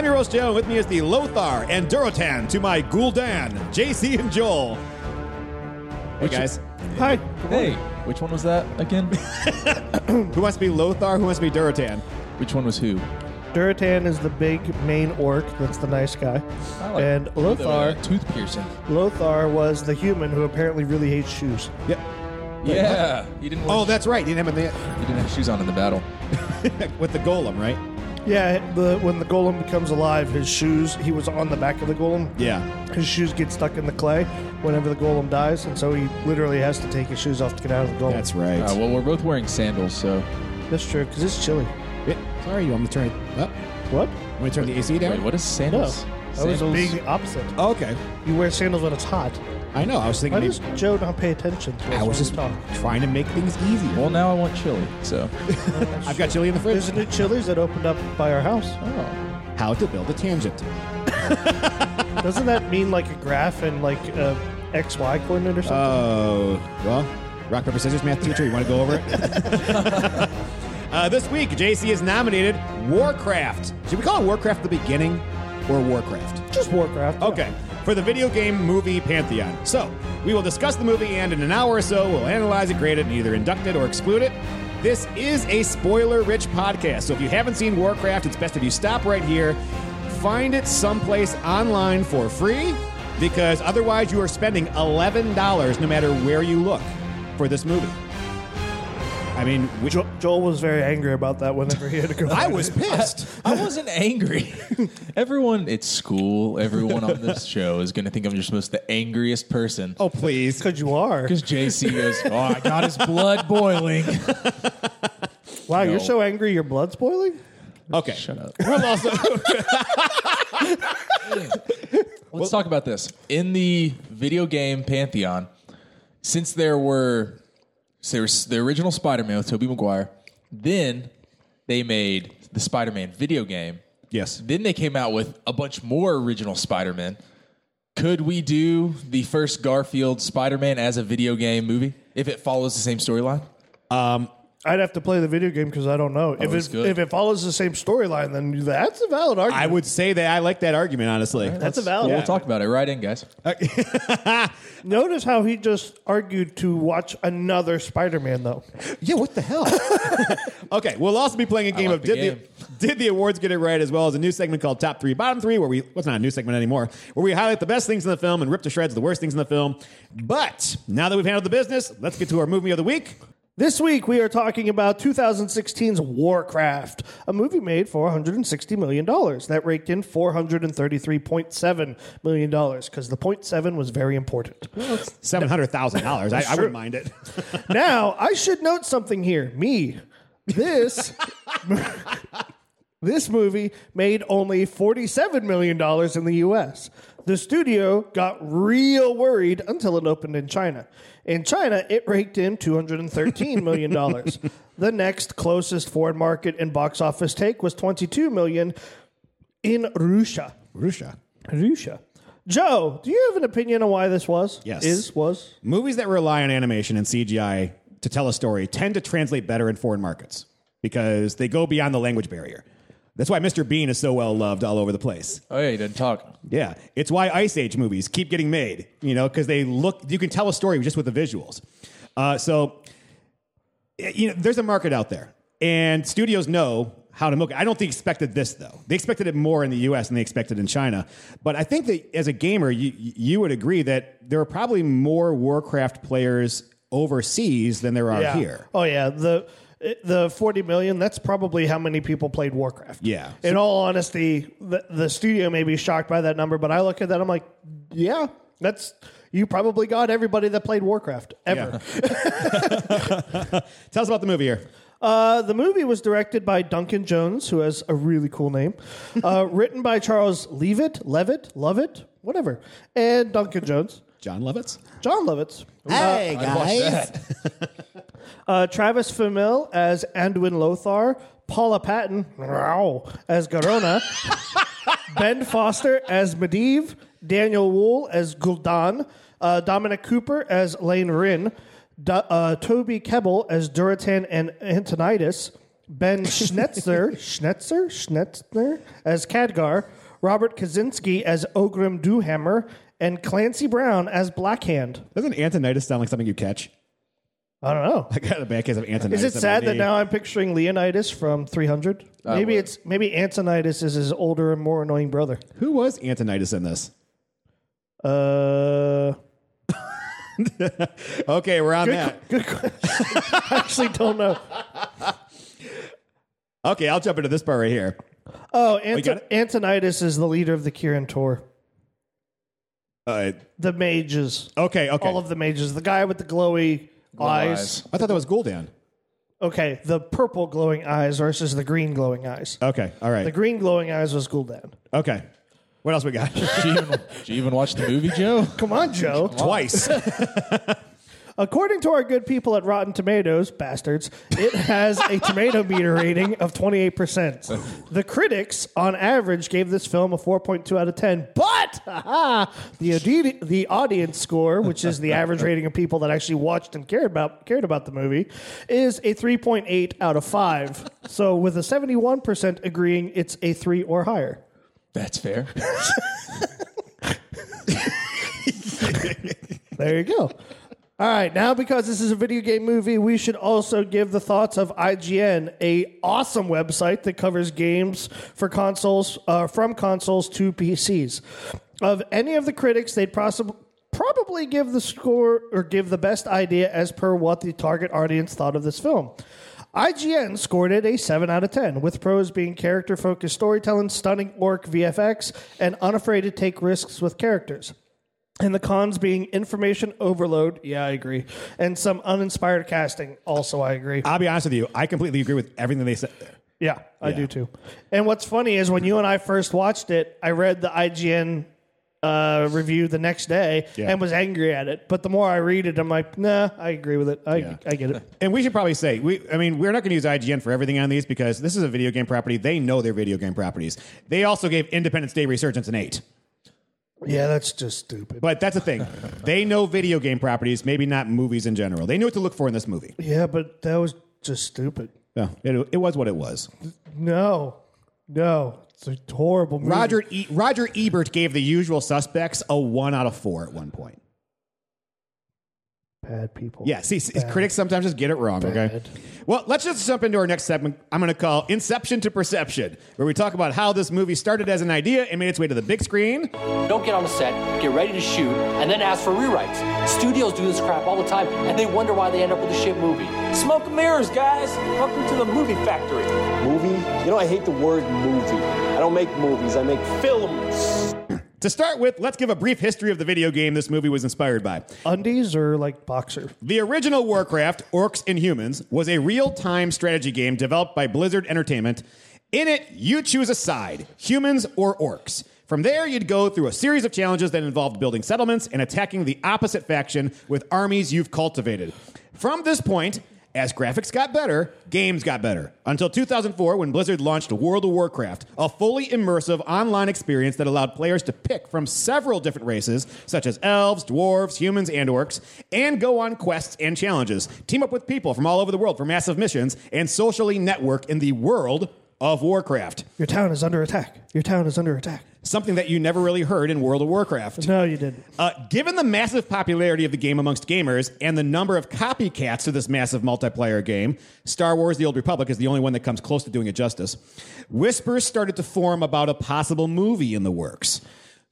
I'm your host, Joe, with me is the Lothar and Durotan to my Gul'dan, JC and Joel. Hey, guys. Hi. Hey, which one was that again? Who wants to be Lothar? Who wants to be Durotan? which one was who? Durotan is the big main orc that's the nice guy. I like and the, Lothar uh, tooth piercing. Lothar was the human who apparently really hates shoes. Yeah. Yeah, he didn't. Wear Oh, that's right. You didn't have him he didn't have shoes on in the battle. with the golem, right? Yeah, the when the golem becomes alive, his shoes he was on the back of the golem. Yeah. His shoes get stuck in the clay whenever the golem dies, and so he literally has to take his shoes off to get out of the golem. That's right. Uh, well, we're both wearing sandals, so That's true because it's chilly. Yeah, Sorry, you want me to turn it up? What? Want me to turn the AC down? wait, what is sandals? I was Sandals- being opposite. Oh, okay. You wear sandals when it's hot. I know. I was thinking Why maybe, does Joe not pay attention to us I was when just talk? trying to make things easy. Well, now I want chili. So, I've got chili in the fridge. There's a new Chili's that opened up by our house. oh, How to build a tangent. Doesn't that mean like a graph and like a XY coordinate or something? Oh, well, rock, paper, scissors, math teacher, you want to go over it? uh, this week, JC is nominated Warcraft. Should we call it Warcraft the beginning or Warcraft? Just Warcraft. Okay, for the video game movie Pantheon. So, we will discuss the movie and in an hour or so, we'll analyze it, grade it, and either induct it or exclude it. This is a spoiler rich podcast, so if you haven't seen Warcraft, it's best if you stop right here, find it someplace online for free, because otherwise you are spending $11 no matter where you look for this movie. I mean, we, Jo- Joel was very angry about that whenever he had to go. I was pissed. I wasn't angry. everyone at school, everyone on this show is going to think I'm just most the angriest person. Oh, please. because you are. Because JC goes, oh, I got his blood boiling. Wow, No. you're so angry your blood's boiling. Okay. Shut up. We'll also. Let's talk about this. In the video game pantheon, since there were so there was the original Spider-Man with Tobey Maguire, then they made the Spider-Man video game. yes. Then they came out with a bunch more original Spider-Man. Could we do the first Garfield Spider-Man as a video game movie if it follows the same storyline? Um, I'd have to play the video game because I don't know oh, if it's it good. if it follows the same storyline. Then that's a valid argument. I would say that I like that argument, honestly. That's a valid. We'll talk about it right in, guys. Notice how he just argued to watch another Spider-Man though. Yeah, what the hell? okay, we'll also be playing a game like of the did game. the did the awards get it right, as well as a new segment called Top Three, Bottom Three, where we what's not a new segment anymore, where we highlight the best things in the film and rip to shreds the worst things in the film. But now that we've handled the business, let's get to our movie of the week. This week we are talking about 2016's Warcraft, a movie made for 160 million dollars that raked in 433.7 million dollars because the point seven was very important. Seven hundred thousand dollars. I, I wouldn't mind it. now I should note something here. Me, this. This movie made only $47 million in the US. The studio got real worried until it opened in China. In China, it raked in $213 million. the next closest foreign market and box office take was 22 million in Russia. Russia. Russia. Joe, do you have an opinion on why this was? Yes. Is, was? Movies that rely on animation and CGI to tell a story tend to translate better in foreign markets because they go beyond the language barrier. That's why Mr. Bean is so well loved all over the place. Oh yeah, he didn't talk. Yeah, it's why Ice Age movies keep getting made. You know, because they look, you can tell a story just with the visuals. Uh, so, you know, there's a market out there, and studios know how to milk it. I don't think expected this though. They expected it more in the U.S. than they expected in China. But I think that as a gamer, you you would agree that there are probably more Warcraft players overseas than there are Yeah. here. Oh yeah, the the 40 million that's probably how many people played Warcraft. Yeah. In all honesty, the the studio may be shocked by that number, but I look at that I'm like, yeah, that's you probably got everybody that played Warcraft ever. Tell us about the movie here. Uh, the movie was directed by Duncan Jones, who has a really cool name. Uh, written by Charles Leavitt, Levitt, Lovett, whatever, and Duncan Jones. John Lovitz. John Lovitz. Hey Watch that. Uh, Travis Fimmel as Anduin Lothar, Paula Patton as Garona, Ben Foster as Medivh, Daniel Wu as Gul'dan, uh, Dominic Cooper as Llane Wrynn, Do- uh, Toby Kebbell as Durotan and Antonidas, Ben Schnetzer, Schnetzer, Schnetzer as Khadgar, Robert Kazinsky as Orgrim Doomhammer, and Clancy Brown as Blackhand. Doesn't Antonitis sound like something you catch? I don't know. I got a bad case of Antonitis. Is it sad that now I'm picturing Leonidas from 300? maybe would. it's maybe Antonitis is his older and more annoying brother. Who was Antonitis in this? Uh, Okay, we're on good, that. good question. I actually don't know. Okay, I'll jump into this part right here. Oh, Anto- it? Antonitis is the leader of the Kirin Tor. Uh, The mages. okay, okay. All of the mages. The guy with the glowy eyes. I thought that was Gul'dan. Okay, the purple glowing eyes versus the green glowing eyes. Okay, all right. The green glowing eyes was Gul'dan. Okay. What else we got? Did you, even, did you even watch the movie, Joe? Come on, Joe. Twice. According to our good people at Rotten Tomatoes, bastards, it has a tomato meter rating of 28%. The critics, on average, gave this film a 4.2 out of 10. But haha, the, adi- the audience score, which is the average rating of people that actually watched and cared about, cared about the movie, is a 3.8 out of 5. So with a 71% agreeing it's a 3 or higher. That's fair. There you go. All right, now because this is a video game movie, we should also give the thoughts of IGN, a awesome website that covers games for consoles uh, from consoles to PCs. Of any of the critics, they'd possibly probably give the score or give the best idea as per what the target audience thought of this film. IGN scored it a 7 out of 10, with pros being character focused storytelling, stunning orc VFX, and unafraid to take risks with characters. And the cons being information overload. Yeah, I agree. And some uninspired casting. Also, I agree. I'll be honest with you. I completely agree with everything they said. Yeah, I Yeah. do too. And what's funny is when you and I first watched it, I read the IGN uh, review the next day Yeah. and was angry at it. But the more I read it, I'm like, nah, I agree with it. I, Yeah. I get it. And we should probably say, we, I mean, we're not going to use IGN for everything on these because this is a video game property. They know their video game properties. They also gave Independence Day Resurgence an 8. Yeah, that's just stupid. But that's the thing. they know video game properties, maybe not movies in general. They knew what to look for in this movie. yeah, but that was just stupid. Yeah, it, it was what it was. No, no. It's a horrible movie. Roger e- Roger Ebert gave the usual suspects a 1 out of 4 at one point. Bad people. Yeah, see, see, critics sometimes just get it wrong, okay? Bad. Well, let's just jump into our next segment. I'm going to call Inception to Perception, where we talk about how this movie started as an idea and made its way to the big screen. Don't get on the set, get ready to shoot, and then ask for rewrites. Studios do this crap all the time, and they wonder why they end up with a shit movie. Smoke and mirrors, guys. Welcome to the movie factory. Movie? You know, I hate the word movie. I don't make movies, I make films. To start with, let's give a brief history of the video game this movie was inspired by. Undies or like boxer? The original Warcraft, Orcs and Humans, was a real time strategy game developed by Blizzard Entertainment. In it, you choose a side humans or orcs. From there, you'd go through a series of challenges that involved building settlements and attacking the opposite faction with armies you've cultivated. From this point, as graphics got better, games got better. Until 2004, when Blizzard launched World of Warcraft, a fully immersive online experience that allowed players to pick from several different races, such as elves, dwarves, humans, and orcs, and go on quests and challenges, team up with people from all over the world for massive missions, and socially network in the world of Warcraft. Your town is under attack. Your town is under attack. Something that you never really heard in World of Warcraft. No, you didn't. Uh, given the massive popularity of the game amongst gamers and the number of copycats to this massive multiplayer game, Star Wars The Old Republic is the only one that comes close to doing it justice. Whispers started to form about a possible movie in the works.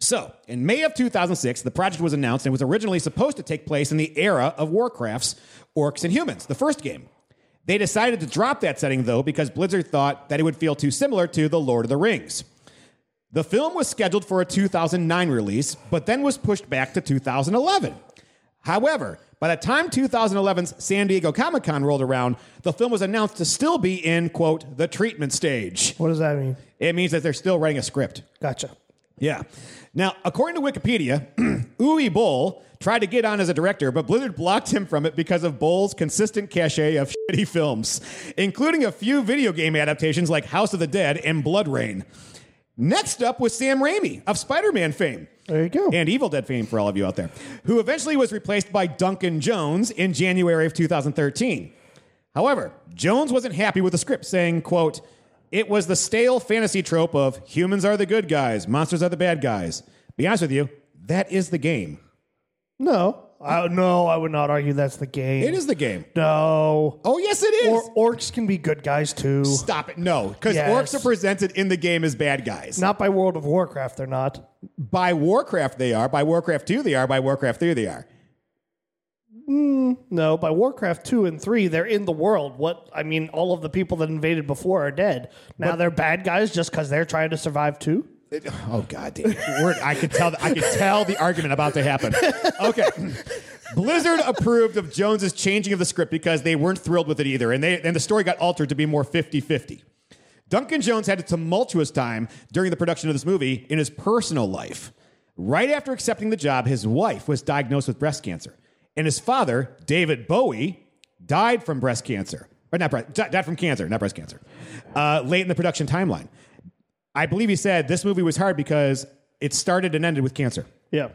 So, in May of 2006, the project was announced and was originally supposed to take place in the era of Warcraft's Orcs and Humans, the first game. They decided to drop that setting, though, because Blizzard thought that it would feel too similar to The Lord of the Rings. The film was scheduled for a 2009 release, but then was pushed back to 2011. However, by the time 2011's San Diego Comic Con rolled around, the film was announced to still be in, quote, the treatment stage. What does that mean? It means that they're still writing a script. Gotcha. Yeah. Now, according to Wikipedia, Uwe Boll tried to get on as a director, but Blizzard blocked him from it because of Boll's consistent cachet of shitty films, including a few video game adaptations like House of the Dead and BloodRayne. Next up was Sam Raimi of Spider Man fame. There you go. And Evil Dead fame for all of you out there, who eventually was replaced by Duncan Jones in January of 2013. However, Jones wasn't happy with the script, saying, quote, it was the stale fantasy trope of humans are the good guys, monsters are the bad guys. Be honest with you, that is the game. No, I, no, I would not argue that's the game. It is the game. No. Oh, yes, it is. Or, orcs can be good guys too. Stop it. No, because Yes. orcs are presented in the game as bad guys. Not by World of Warcraft, they're not. By Warcraft, they are. By Warcraft 2, they are. By Warcraft 3, they are. Mm, no, by Warcraft 2 and 3, they're in the world. What I mean, all of the people that invaded before are dead. Now they're bad guys just because they're trying to survive too? It- oh God, damn. I could tell. I could tell the argument about to happen. Okay, Blizzard approved of Jones's changing of the script because they weren't thrilled with it either, and they and the story got altered to be more 50-50. Duncan Jones had a tumultuous time during the production of this movie in his personal life. Right after accepting the job, his wife was diagnosed with breast cancer, and his father, David Bowie, died from breast cancer. Or not breast, died from cancer, not breast cancer. Uh, late in the production timeline. I believe he said this movie was hard because it started and ended with cancer. Yeah.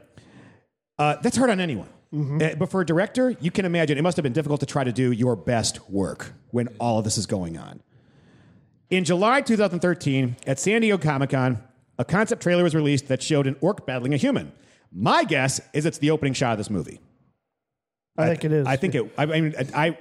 Uh, that's hard on anyone. Uh, but for a director, you can imagine it must have been difficult to try to do your best work when all of this is going on. In July 2013, at San Diego Comic Con, a concept trailer was released that showed an orc battling a human. My guess is it's the opening shot of this movie. I, think it is. I think it. I mean, I,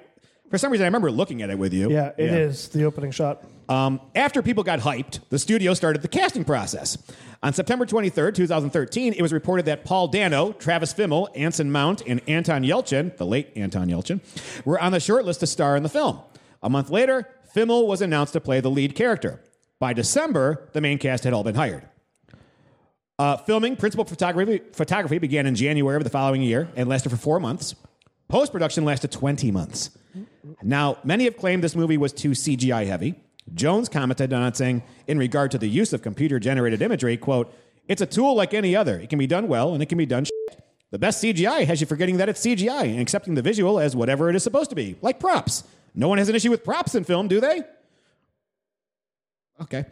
for some reason I remember looking at it with you. Yeah, it is the opening shot. Um, after people got hyped, the studio started the casting process. On September 23rd, 2013, it was reported that Paul Dano, Travis Fimmel, Anson Mount, and Anton Yelchin, the late Anton Yelchin, were on the short list to star in the film. A month later, Fimmel was announced to play the lead character. By December, the main cast had all been hired. Uh, filming principal photography, photography began in January of the following year and lasted for four months. Post production lasted 20 months. Now, many have claimed this movie was too CGI heavy. Jones commented on it saying, in regard to the use of computer generated imagery, quote, it's a tool like any other. It can be done well and it can be done shit. The best CGI has you forgetting that it's CGI and accepting the visual as whatever it is supposed to be, like props. No one has an issue with props in film, do they? Okay.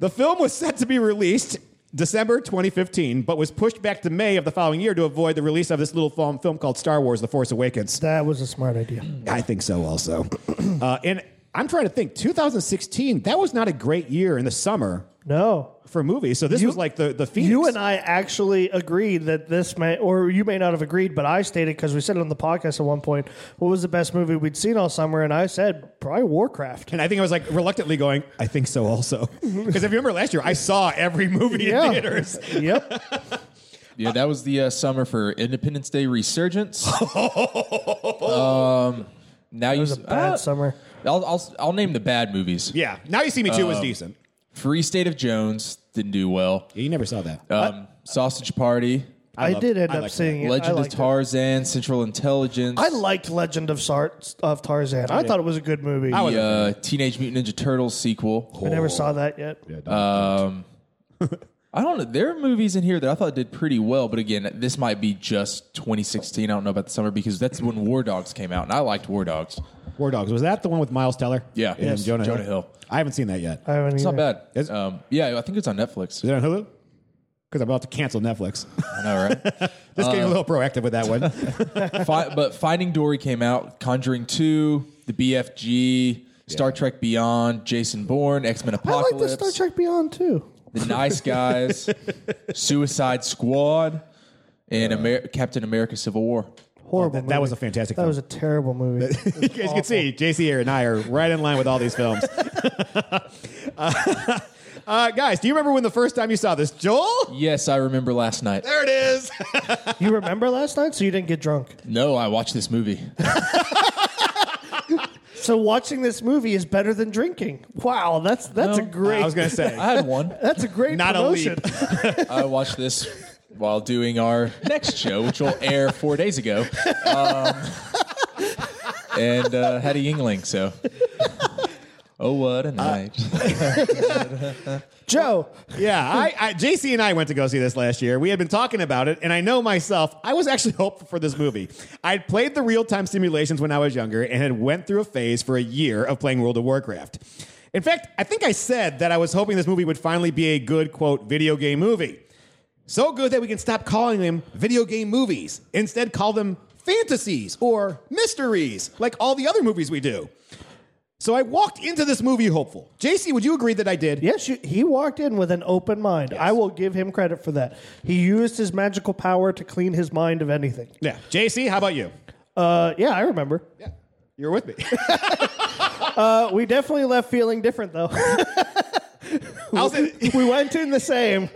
The film was set to be released December 2015, but was pushed back to May of the following year to avoid the release of this little film, film called Star Wars The Force Awakens. That was a smart idea. I think so also. uh, and I'm trying to think, 2016, that was not a great year in the summer No. for movies. So this was like the, the Phoenix. You and I actually agreed that this may, or you may not have agreed, but I stated because we said it on the podcast at one point, what was the best movie we'd seen all summer? And I said, probably Warcraft. And I think I was like reluctantly going, I think so also. Because if you remember last year, I saw every movie Yeah. in theaters. Yep. Yeah, that was the uh, summer for Independence Day Resurgence. um, now you It was a bad uh, summer. I'll, I'll I'll name the bad movies. Yeah. Now You See Me Too was decent. Free State of Jones didn't do well. Yeah, you never saw that. Um, Sausage Party, I, loved- did end I up liked seeing it. I Legend of liked it. Tarzan, Central Intelligence. I liked Legend of, Sar- of Tarzan. I thought it was a good movie. I I, the uh, Teenage Mutant Ninja Turtles sequel. I never saw that yet. Um, I don't know. There are movies in here that I thought did pretty well, but again, this might be just 2016. I don't know about the summer because that's when War Dogs came out, and I liked War Dogs. War Dogs. Was that the one with Miles Teller? Yeah. And Yes. Jonah, Jonah Hill? Hill. I haven't seen that yet. I haven't It's not either. bad. Is- Um, yeah, I think it's on Netflix. Is it on Hulu? Because I'm about to cancel Netflix. I know, right? Just getting a little proactive with that one. Fi- but Finding Dory came out, Conjuring 2, the BFG, Star Trek Beyond, Jason Bourne, X Men Apocalypse. I like Apocalypse, the Star Trek Beyond too. The Nice Guys, Suicide Squad, and Amer- Captain America Civil War. Horrible. that- that movie. was a fantastic That film. was a terrible movie. you guys can see JC here and I are right in line with all these films. uh, uh, guys, do you remember when the first time you saw this? Joel? Yes, I remember last night. There it is. you remember last night, so you didn't get drunk. No, I watched this movie. So watching this movie is better than drinking. Wow, that's that's a great. I was going to say. I had one. that's a great Not a promotion. leap. I watched this while doing our next show, which will air four days ago, um, and uh, had a Yuengling. So, oh, what a night! Joe, Yeah, I, I, JC and I went to go see this last year. We had been talking about it, and I know myself, I was actually hopeful for this movie. I'd played the real time simulations when I was younger and had went through a phase for a year of playing World of Warcraft. In fact, I think I said that I was hoping this movie would finally be a good, quote, video game movie. So good that we can stop calling them video game movies. Instead, call them fantasies or mysteries, like all the other movies we do. So I walked into this movie hopeful. JC, would you agree that I did? Yes, you, he walked in with an open mind. I will give him credit for that. He used his magical power to clean his mind of anything. Yeah. JC, how about you? Uh, yeah, I remember. Yeah. You're with me. Uh, we definitely left feeling different, though. We went in the same.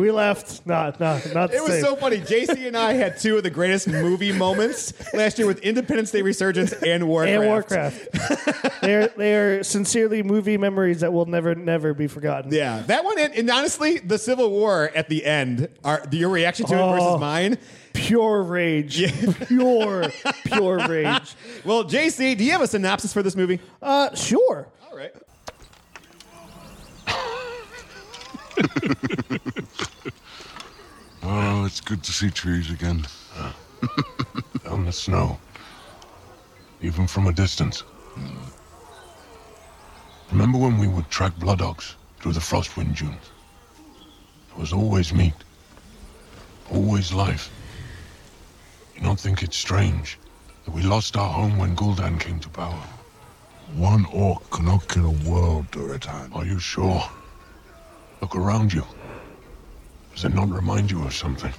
We left not not not It was so funny. JC and I had two of the greatest movie moments last year with Independence Day Resurgence and Warcraft. and Warcraft. they're they're sincerely movie memories that will never never be forgotten. Yeah, that one, and, and honestly, the Civil War at the end, our, your reaction to it Oh. versus mine. Pure rage. Pure pure rage. Well, JC, do you have a synopsis for this movie? Uh, sure. All right. Oh, it's good to see trees again. Ah. On the snow. Even from a distance. Remember when we would track blood ox through the frostwind dunes? There was always meat. Always life. You don't think it's strange that we lost our home when Gul'dan came to power? One orc cannot kill a world, Durotan. Are you sure? Look around you. Does it not remind you of something?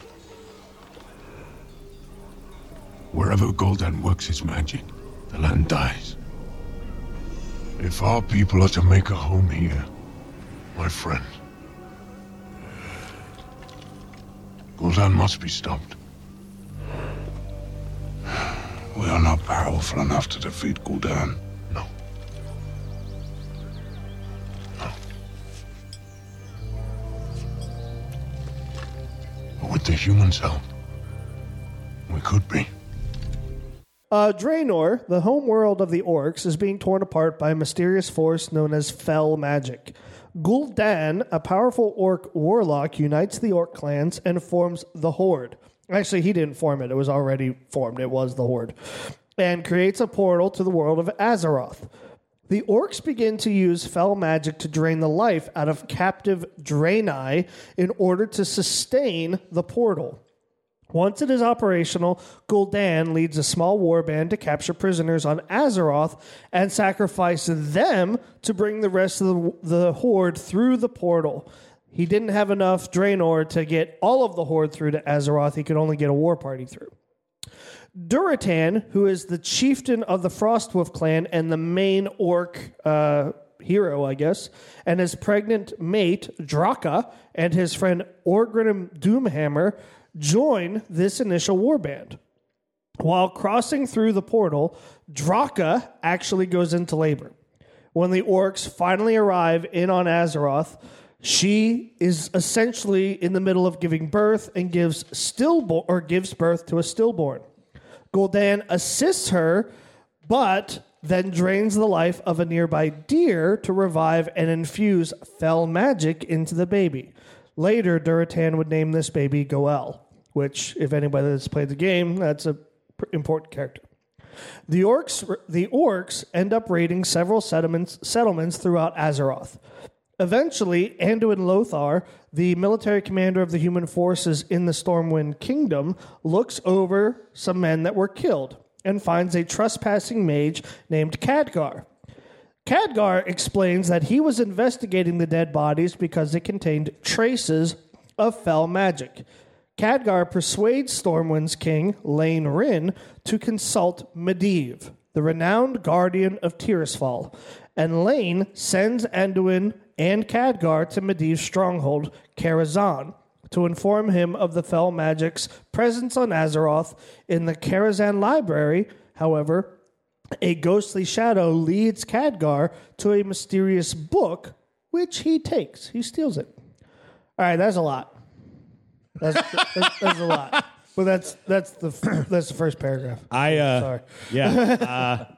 Wherever Gul'dan works his magic, the land dies. If our people are to make a home here, my friend, Gul'dan must be stopped. We are not powerful enough to defeat Gul'dan. But with the humans' help, we could be. Uh, Draenor, the home world of the orcs, is being torn apart by a mysterious force known as Fel Magic. Gul'dan, a powerful orc warlock, unites the orc clans and forms the Horde. Actually, he didn't form it, it was already formed. It was the Horde. And creates a portal to the world of Azeroth. The orcs begin to use fel magic to drain the life out of captive Draenei in order to sustain the portal. Once it is operational, Gul'dan leads a small warband to capture prisoners on Azeroth and sacrifice them to bring the rest of the, the Horde through the portal. He didn't have enough Draenor to get all of the Horde through to Azeroth. He could only get a war party through. Durotan, who is the chieftain of the Frostwolf clan and the main orc uh, hero, I guess, and his pregnant mate, Draka, and his friend Orgrim Doomhammer join this initial warband. While crossing through the portal, Draka actually goes into labor. When the orcs finally arrive in on Azeroth, she is essentially in the middle of giving birth and gives stillborn or gives birth to a stillborn. Gul'dan assists her, but then drains the life of a nearby deer to revive and infuse fel magic into the baby. Later, Durotan would name this baby Goel, which, if anybody that's played the game, that's a pr- important character. The orcs, the orcs end up raiding several settlements, settlements throughout Azeroth. Eventually, Anduin Lothar, the military commander of the human forces in the Stormwind Kingdom, looks over some men that were killed and finds a trespassing mage named Khadgar. Khadgar explains that he was investigating the dead bodies because they contained traces of fel magic. Khadgar persuades Stormwind's king, Llane Wrynn, to consult Medivh, the renowned guardian of Tirisfal, and Llane sends Anduin and Khadgar to Medivh's stronghold, Karazhan, to inform him of the fel magic's presence on Azeroth. In the Karazhan library, however, a ghostly shadow leads Khadgar to a mysterious book, which he takes. He steals it. All right, that's a lot. That's, that's, that's a lot. But that's that's the that's the first paragraph. I uh, Sorry. yeah. Uh,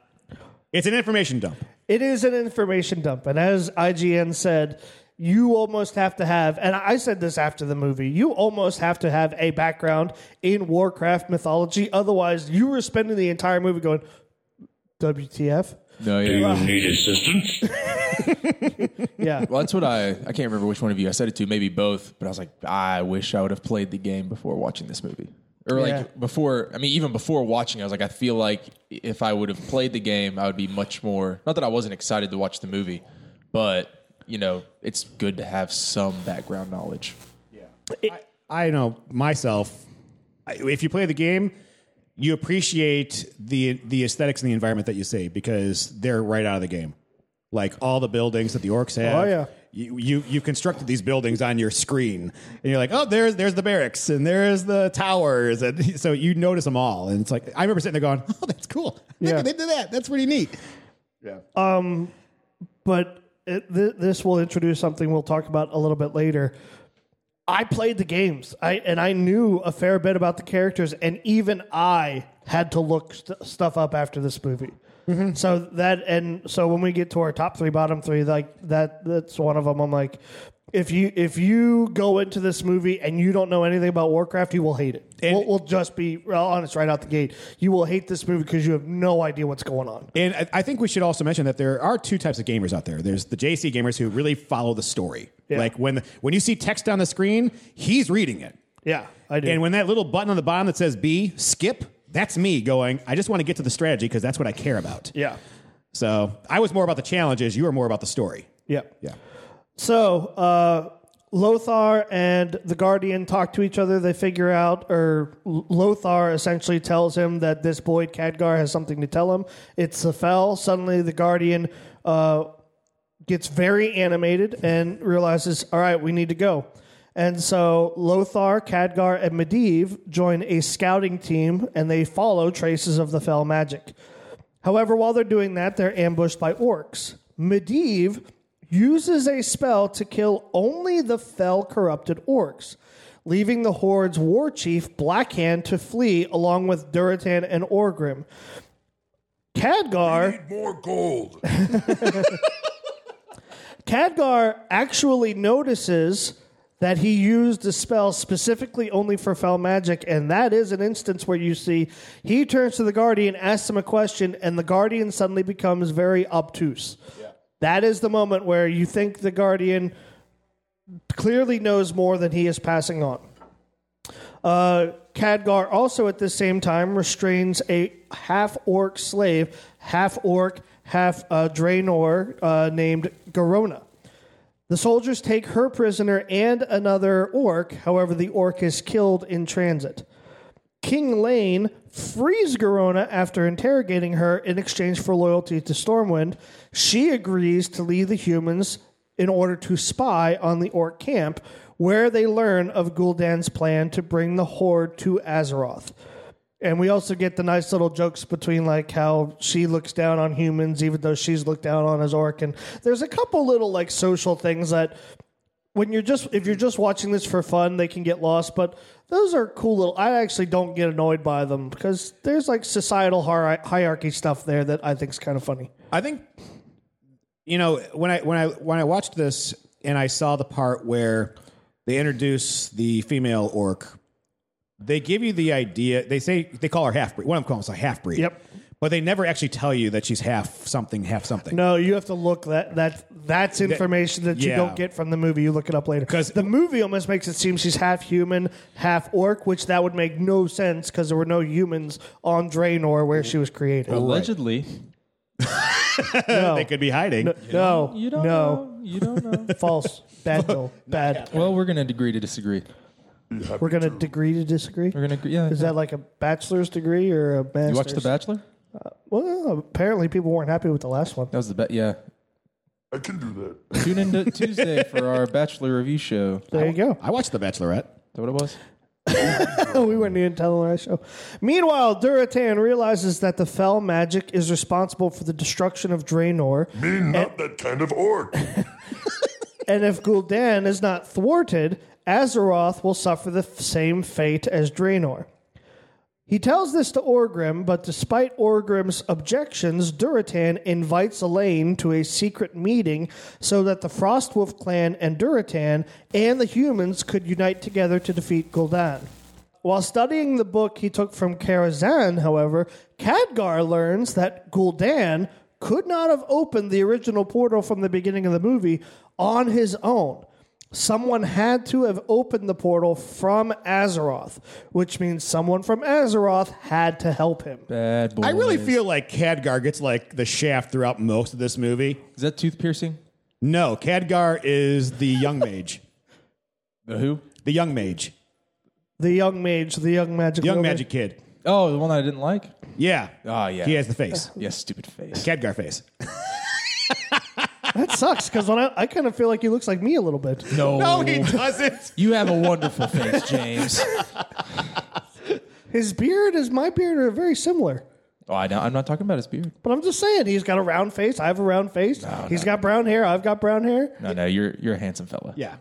it's an information dump. It is an information dump, and as IGN said, you almost have to have. And I said this after the movie. You almost have to have a background in Warcraft mythology, otherwise, you were spending the entire movie going, "WTF." No, yeah. need assistance? Yeah. Well, that's what I I can't remember which one of you I said it to. Maybe both, but I was like, I wish I would have played the game before watching this movie. Or like Yeah. before, I mean, even before watching, I was like, I feel like if I would have played the game, I would be much more. Not that I wasn't excited to watch the movie, but you know, it's good to have some background knowledge. Yeah. I know myself. If you play the game, you appreciate the the aesthetics and the environment that you see because they're right out of the game. Like all the buildings that the orcs have. Oh, yeah. You, you you constructed these buildings on your screen, and you're like, oh, there's there's the barracks, and there's the towers, and so you notice them all, and it's like I remember sitting there going, oh, that's cool. Yeah. they did that. That's pretty neat. Um, but it, th- this will introduce something we'll talk about a little bit later. I played the games, I and I knew a fair bit about the characters, and even I had to look st- stuff up after this movie. Mm-hmm. So that and so when we get to our top three, bottom three, like that, that's one of them. I'm like, if you if you go into this movie and you don't know anything about Warcraft, you will hate it. And- we'll, we'll just be honest right out the gate. You will hate this movie because you have no idea what's going on. And I- I think we should also mention that there are two types of gamers out there. There's the JC gamers who really follow the story. Yeah. Like when when you see text on the screen, he's reading it. Yeah, I do. And when that little button on the bottom that says B, skip, that's me going, I just want to get to the strategy because that's what I care about. yeah, So I was more about the challenges. You were more about the story. yeah. Yeah. So, uh, Lothar and the Guardian talk to each other. They figure out, or Lothar essentially tells him that this boy Khadgar has something to tell him. It's the Fel. Suddenly, the Guardian uh, gets very animated and realizes, all right, we need to go. And so Lothar, Khadgar, and Medivh join a scouting team and they follow traces of the Fel magic. However, while they're doing that, they're ambushed by orcs. Medivh uses a spell to kill only the fel corrupted orcs, leaving the Horde's war chief Blackhand to flee along with Duratan and Orgrim. Khadgar, Need more gold. Khadgar actually notices that he used a spell specifically only for fel magic, and that is an instance where you see he turns to the guardian, asks him a question, and the guardian suddenly becomes very obtuse. That is the moment where you think the guardian clearly knows more than he is passing on. Uh, Khadgar also at the same time restrains a half orc slave, half orc, half uh, Draenor uh, named Garona. The soldiers take her prisoner and another orc, however, the orc is killed in transit. King Llane frees Garona after interrogating her in exchange for loyalty to Stormwind. She agrees to leave the humans in order to spy on the orc camp, where they learn of Gul'dan's plan to bring the horde to Azeroth. And we also get the nice little jokes between like how she looks down on humans, even though she's looked down on as orc. And there's a couple little like social things that when you're just if you're just watching this for fun, they can get lost. But those are cool little. I actually don't get annoyed by them because there's like societal hier- hierarchy stuff there that I think is kind of funny. I think you know when I when I when I watched this and I saw the part where they introduce the female orc, they give you the idea. They say they call her half breed. One of them calls her half breed. Yep. But they never actually tell you that she's half something, half something. No, you have to look that that that's information that you yeah. don't get from the movie. You look it up later. Because the movie almost makes it seem she's half human, half orc, which that would make no sense because there were no humans on Draenor where she was created. Allegedly, No, They could be hiding. no, you don't no, know. You don't know. false, bad, Bill, bad. well, we're gonna agree to disagree. We're gonna degree to disagree. We're gonna agree. Yeah. Is that like a bachelor's degree or a master's? you watched The Bachelor? Uh, well, apparently people weren't happy with the last one. That was the bet. Yeah. I can do that. Tune in to Tuesday for our Bachelor review show. Is There you go. I watched The Bachelorette. that what it was? we weren't even telling our show. Meanwhile, Duratan realizes that the fel magic is responsible for the destruction of Draenor, Me not that kind of orc. and if Gul'dan is not thwarted, Azeroth will suffer the same fate as Draenor. He tells this to Orgrim, but despite Orgrim's objections, Durotan invites Elaine to a secret meeting so that the Frostwolf clan and Durotan and the humans could unite together to defeat Gul'dan. While studying the book he took from Karazhan, however, Khadgar learns that Gul'dan could not have opened the original portal from the beginning of the movie on his own. Someone had to have opened the portal from Azeroth, which means someone from Azeroth had to help him. Bad boy. I really feel like Khadgar gets like the shaft throughout most of this movie. Is that tooth piercing? No, Khadgar is the young mage. The who? The young mage. The young mage, the young magic, Young woman. magic kid. Oh, the one that I didn't like. Yeah. Oh yeah. He has the face. Yes, stupid face. Khadgar face. That sucks because I, I kind of feel like he looks like me a little bit. No, No, he doesn't. You have a wonderful face, James. His beard is my beard are very similar. Oh, I know. I'm not talking about his beard. But I'm just saying, he's got a round face. I have a round face. He's got brown hair. I've got brown hair. No, no. You're you're a handsome fella. Yeah.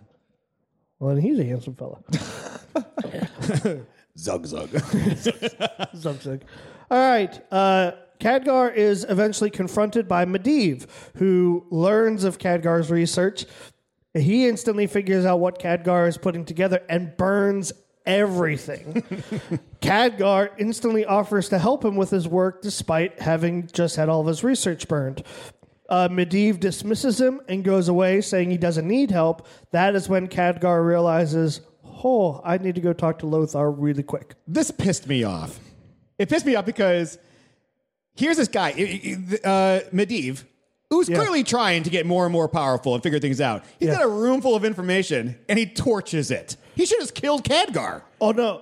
Well, then he's a handsome fella. Zug zug. Zug zug. All right. Uh, Khadgar is eventually confronted by Medivh, who learns of Khadgar's research. He instantly figures out what Khadgar is putting together and burns everything. Khadgar instantly offers to help him with his work despite having just had all of his research burned. Uh, Medivh dismisses him and goes away, saying he doesn't need help. That is when Khadgar realizes, oh, I need to go talk to Lothar really quick. this pissed me off. It pissed me off because here's this guy, uh, Medivh, who's Yeah. clearly trying to get more and more powerful and figure things out. He's Yeah. got a room full of information and he torches it. He should have killed Khadgar. Oh no,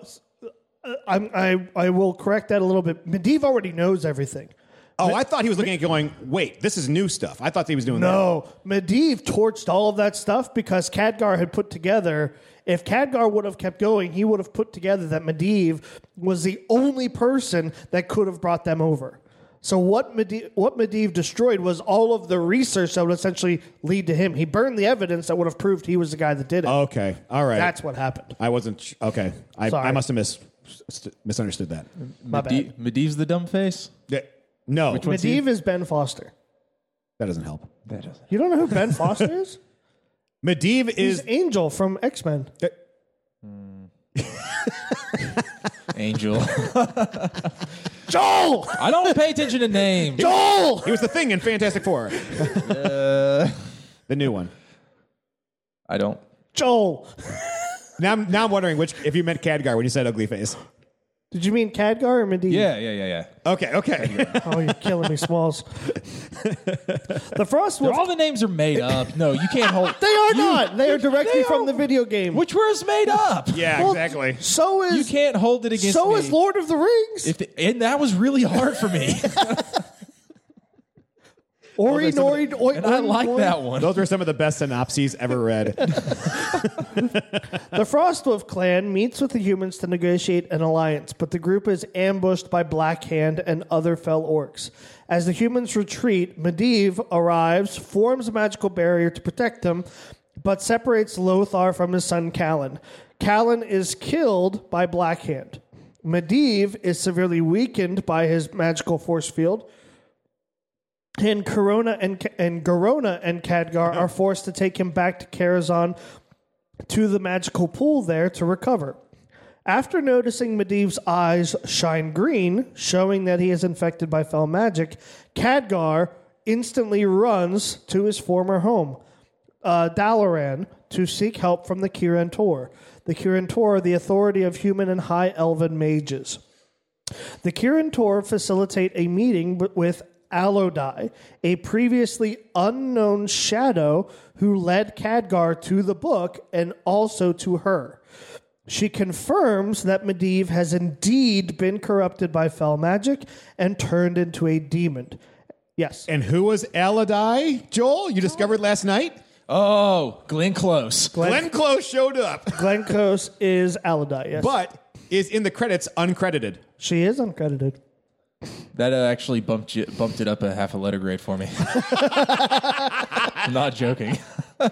Uh, I'm, I I will correct that a little bit. Medivh already knows everything. Oh, I thought he was looking at going, wait, this is new stuff. I thought he was doing that. No, Medivh torched all of that stuff because Khadgar had put together. If Khadgar would have kept going, he would have put together that Medivh was the only person that could have brought them over. So what Medivh, what Medivh destroyed was all of the research that would essentially lead to him. He burned the evidence that would have proved he was the guy that did it. Okay, all right. That's what happened. I wasn't. sh- Okay, I, Sorry. I must have mis- st- misunderstood that. My bad. Medi- Medivh's the dumb face. Yeah, No, one's he? Medivh is Ben Foster. that doesn't help. That doesn't. You don't know who Ben Foster is? Medivh He's is. Angel from X Men. Uh, hmm. Angel. Joel. I don't pay attention to names. Joel. He was the thing in Fantastic Four. Uh, the new one. I don't. Joel. Now, I'm, now I'm wondering which if you meant Khadgar when you said ugly face. Did you mean Khadgar or Medivh? Yeah, yeah, yeah, yeah. Okay, okay. Oh, you're killing me, Smalls. the Frost Wolf. All the names are made up. No, you can't hold. they are not. They are directly they from are- the video game. Which was made up. yeah, Well, exactly. So is You can't hold it against so me. is Lord of the Rings. If the, and that was really hard for me, Ori, Nori, Oi, and I like Oi. that one. Those were some of the best synopses ever read. The Frostwolf clan meets with the humans to negotiate an alliance, but the group is ambushed by Blackhand and other fel orcs. As the humans retreat, Medivh arrives, forms a magical barrier to protect them, but separates Lothar from his son Callan. Callan is killed by Blackhand. Medivh is severely weakened by his magical force field. And Corona and and Garona and Khadgar are forced to take him back to Karazhan to the magical pool there to recover. After noticing Medivh's eyes shine green, showing that he is infected by fel magic, Khadgar instantly runs to his former home, uh, Dalaran, to seek help from the Kirin Tor. The Kirin Tor are the authority of human and high elven mages. The Kirin Tor facilitate a meeting with Alodai, a previously unknown shadow who led Khadgar to the book and also to her. She confirms that Medivh has indeed been corrupted by fel magic and turned into a demon. Yes. and who was Aladai, Joel? You discovered last night? Oh, Glenn Close. Glenn Close showed up, Glenn Close is Alodai, yes. but is in the credits uncredited. she is uncredited. That uh, actually bumped you, bumped it up a half a letter grade for me. I'm not joking. All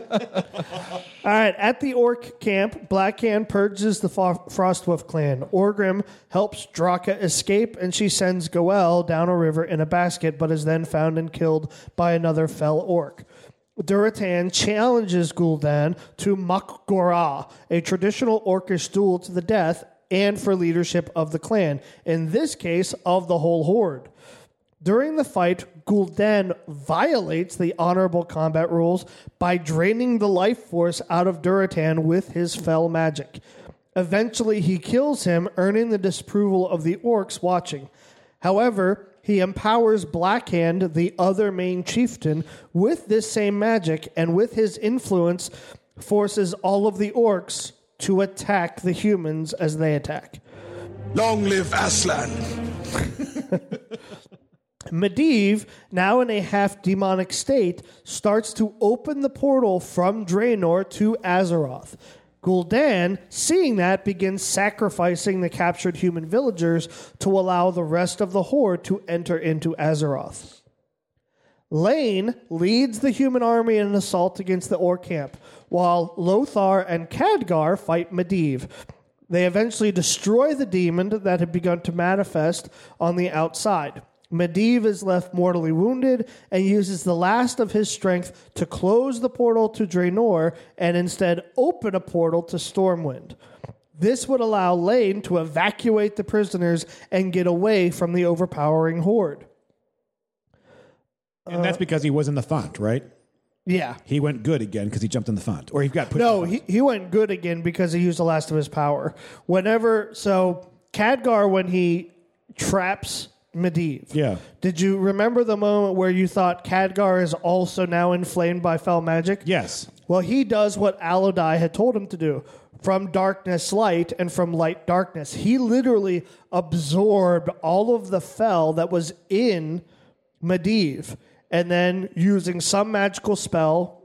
right, at the orc camp, Blackhand purges the Fo- Frostwolf clan. Orgrim helps Draka escape, and she sends Goel down a river in a basket, but is then found and killed by another fel orc. Durotan challenges Gul'dan to Mak'gora, a traditional orcish duel to the death, and for leadership of the clan, in this case, of the whole horde. During the fight, Gul'dan violates the honorable combat rules by draining the life force out of Durotan with his fel magic. Eventually, he kills him, earning the disapproval of the orcs watching. However, he empowers Blackhand, the other main chieftain, with this same magic, and with his influence, forces all of the orcs to attack the humans as they attack. Long live Aslan! Medivh, now in a half demonic state, starts to open the portal from Draenor to Azeroth. Gul'dan, seeing that, begins sacrificing the captured human villagers to allow the rest of the horde to enter into Azeroth. Llane leads the human army in an assault against the Orc camp, while Lothar and Khadgar fight Medivh. They eventually destroy the demon that had begun to manifest on the outside. Medivh is left mortally wounded and uses the last of his strength to close the portal to Draenor and instead open a portal to Stormwind. This would allow Llane to evacuate the prisoners and get away from the overpowering horde. And that's uh, because he was in the font, right? Yeah. He went good again because he jumped in the font, or he got pushed. No, he, he went good again because he used the last of his power. Whenever so Khadgar when he traps Medivh. Yeah. Did you remember the moment where you thought Khadgar is also now inflamed by fel magic? yes. Well, he does what Alodi had told him to do. From darkness, light, and from light, darkness. He literally absorbed all of the fel that was in Medivh. And then, using some magical spell,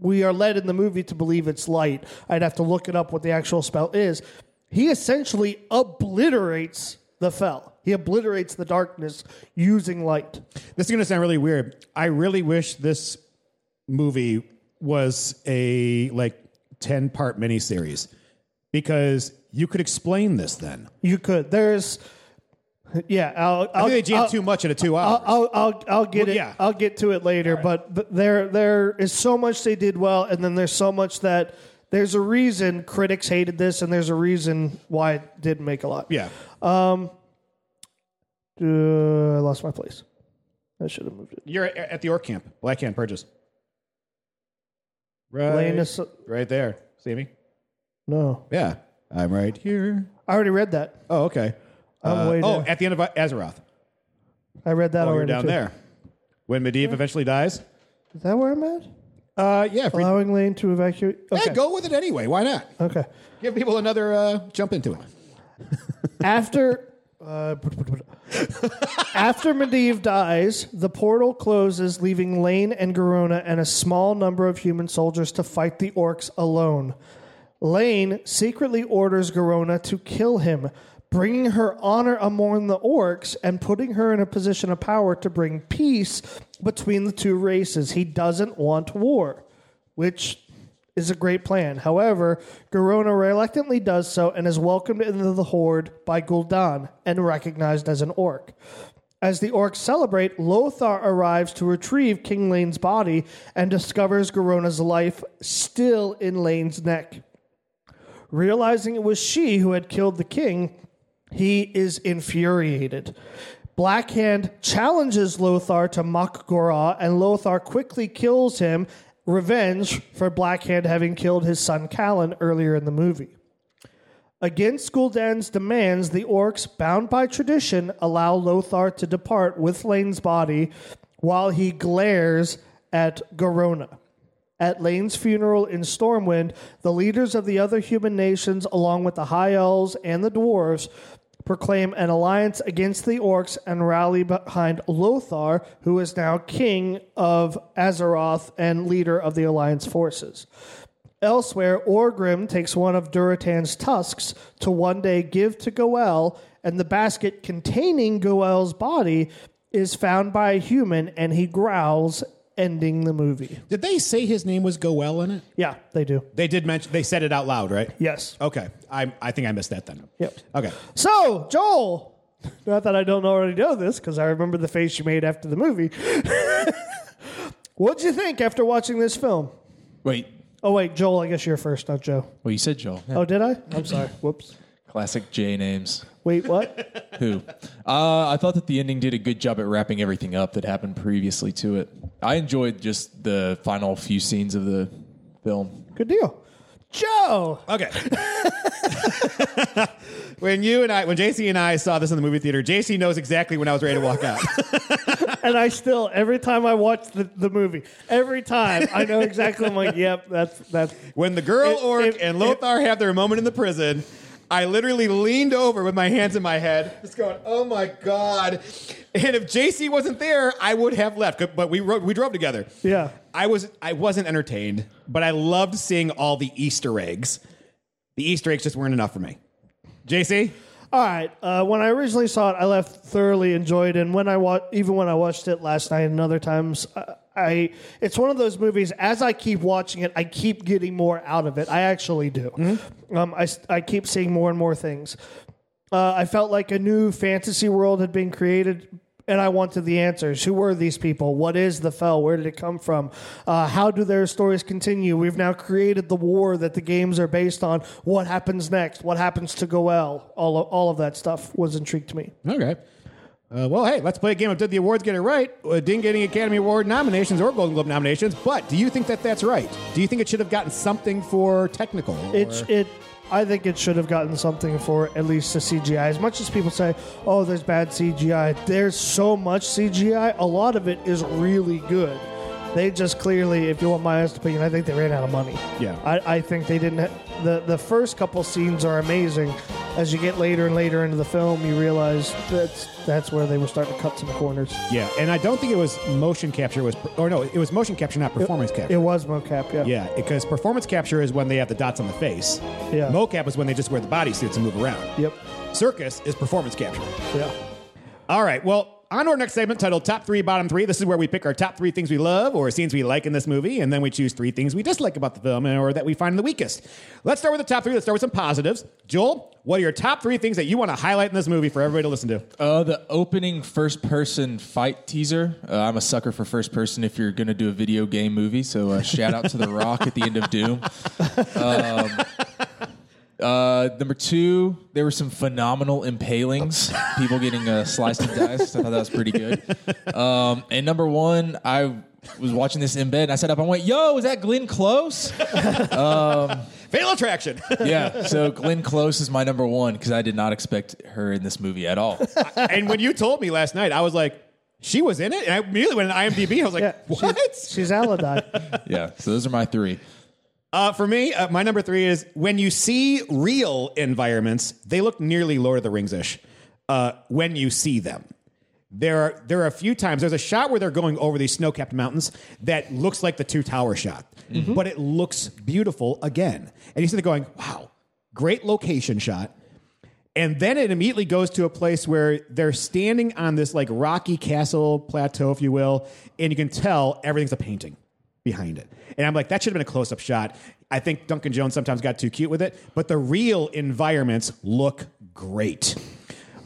we are led in the movie to believe it's light. I'd have to look it up what the actual spell is. He essentially obliterates the fel, he obliterates the darkness using light. This is going to sound really weird. I really wish this movie was a like 10 part miniseries because you could explain this then. You could. There's. Yeah, I'll, I I'll, think they jammed I'll- too much into two hours. I'll, I'll, I'll get Well, it. yeah. I'll get to it later. But th- there, there is so much they did well, and then there's so much that there's a reason critics hated this, and there's a reason why it didn't make a lot. yeah. Uh, I lost my place. I should have moved it. You're at the Orc camp, Black Hand Purchase. Right, right there. See me? No, Yeah, I'm right here. I already read that. Oh, okay. I'm Uh, way oh, down. at the end of Azeroth. I read that Oh, you're already. down too. there. When Medivh eventually dies. Is that where I'm at? Uh, yeah. Free, Allowing Llane to evacuate. Okay. yeah, go with it anyway. Why not? Okay. Give people another uh, jump into it. After uh, after Medivh dies, the portal closes, leaving Llane and Garona and a small number of human soldiers to fight the orcs alone. Llane secretly orders Garona to kill him, bringing her honor among the orcs and putting her in a position of power to bring peace between the two races. He doesn't want war, which is a great plan. However, Garona reluctantly does so and is welcomed into the horde by Gul'dan and recognized as an orc. As the orcs celebrate, Lothar arrives to retrieve King Llane's body and discovers Garona's life still in Llane's neck. Realizing it was she who had killed the king, he is infuriated. Blackhand challenges Lothar to mock and Lothar quickly kills him, revenge for Blackhand having killed his son Callan earlier in the movie. Against Gul'dan's demands, the orcs, bound by tradition, allow Lothar to depart with Llane's body while he glares at Garona. At Llane's funeral in Stormwind, the leaders of the other human nations, along with the High Elves and the Dwarves, proclaim an alliance against the orcs and rally behind Lothar, who is now king of Azeroth and leader of the alliance forces. Elsewhere, Orgrim takes one of Durotan's tusks to one day give to Go'el, and the basket containing Go'el's body is found by a human, and he growls, ending the movie. Did they say his name was Go'el in it? Yeah, they do. They did mention. They said it out loud, right? Yes. Okay. I I think I missed that then. Yep. Okay. So, Joel, not that I don't already know this because I remember the face you made after the movie. What'd you think after watching this film? Wait. Oh, wait, Joel, I guess you're first, not Joe. Well, you said Joel. Yeah. Oh, did I? I'm sorry. Whoops. Classic J names. Wait, what? Who? Uh, I thought that the ending did a good job at wrapping everything up that happened previously to it. I enjoyed just the final few scenes of the film. Good deal. Joe. Okay. when you and I, when JC and I saw this in the movie theater, JC knows exactly when I was ready to walk out. And I still, every time I watch the, the movie, every time I know exactly. I'm like, yep, that's that's. when the girl If- orc if- and Lothar have their moment in the prison, I literally leaned over with my hands in my head, just going, "Oh my god!" And if JC wasn't there, I would have left. But we we drove together. Yeah. I was I wasn't entertained, but I loved seeing all the Easter eggs. The Easter eggs just weren't enough for me. JC, All right. Uh, when I originally saw it, I left thoroughly enjoyed, and when I wa- even when I watched it last night and other times, uh, I it's one of those movies. As I keep watching it, I keep getting more out of it. I actually do. Um, I I keep seeing more and more things. Uh, I felt like a new fantasy world had been created. And I wanted the answers. Who were these people? What is the Fel? Where did it come from? Uh, how do their stories continue? We've now created the war that the games are based on. What happens next? What happens to Go'el? All of, all of that stuff was intrigued to me. okay. Uh, well, hey, let's play a game of Did the Awards Get It Right? Uh, didn't get any Academy Award nominations or Golden Globe nominations, but do you think that that's right? Do you think it should have gotten something for technical? It, or- it, I think it should have gotten something for at least the CGI. As much as people say, "Oh, there's bad CGI," there's so much CGI. A lot of it is really good. They just clearly, if you want my honest opinion, I think they ran out of money. Yeah. I, I think they didn't. Ha- the The first couple scenes are amazing. As you get later and later into the film, you realize that's that's where they were starting to cut some corners. Yeah, and I don't think it was motion capture. It was or no, it was motion capture, not performance capture. It was mocap, yeah. yeah, because performance capture is when they have the dots on the face. Yeah. Mocap is when they just wear the bodysuits and move around. Yep. Circus is performance capture. Yeah. All right. Well, on our next segment titled Top Three, Bottom Three. This is where we pick our top three things we love or scenes we like in this movie, and then we choose three things we dislike about the film or that we find the weakest. Let's start with the top three. Let's start with some positives. Joel, what are your top three things that you want to highlight in this movie for everybody to listen to? Uh, the opening first person fight teaser. Uh, I'm a sucker for first person if you're going to do a video game movie. So uh, shout out to The Rock at the end of Doom. Um, uh, number two, there were some phenomenal impalings. People getting uh, sliced and diced. I thought that was pretty good. Um, and number one, I was watching this in bed and I sat up and went, Yo, is that Glenn Close? um, Fatal attraction. yeah. So Glenn Close is my number one because I did not expect her in this movie at all. and when you told me last night, I was like, she was in it, and I immediately went to IMDb. I was like, Yeah. what? She's, she's Alodi. Yeah. So those are my three. Uh, for me, uh, my number three is when you see real environments, they look nearly Lord of the Rings ish. Uh, when you see them, there are there are a few times. There's a shot where they're going over these snow-capped mountains that looks like the two tower shot, but it looks beautiful again. And you see there going, "Wow, great location shot." And then it immediately goes to a place where they're standing on this like rocky castle plateau, if you will, and you can tell everything's a painting behind it. And I'm like, that should have been a close up shot. I think Duncan Jones sometimes got too cute with it, but the real environments look great.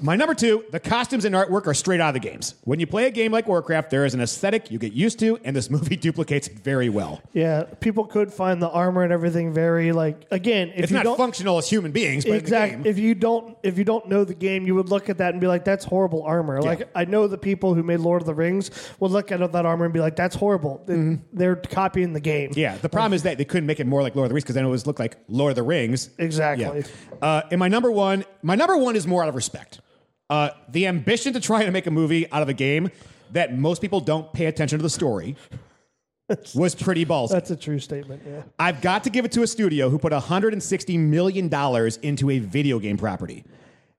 My number two, the costumes and artwork are straight out of the games. When you play a game like Warcraft, there is an aesthetic you get used to, and this movie duplicates it very well. Yeah, people could find the armor and everything very like again. If It's you not don't functional as human beings, but exactly, in the game, if you don't if you don't know the game, you would look at that and be like, "That's horrible armor." Like I know the people who made Lord of the Rings would look at that armor and be like, "That's horrible." They- They're copying the game. Mm-hmm. Yeah, the problem is that they couldn't make it more like Lord of the Rings because then it was look like Lord of the Rings. Exactly. Yeah. Uh, and my number one, my number one is more out of respect. Uh, the ambition to try to make a movie out of a game that most people don't pay attention to the story was pretty ballsy. That's a true statement. Yeah. I've got to give it to a studio who put 160 million dollars into a video game property.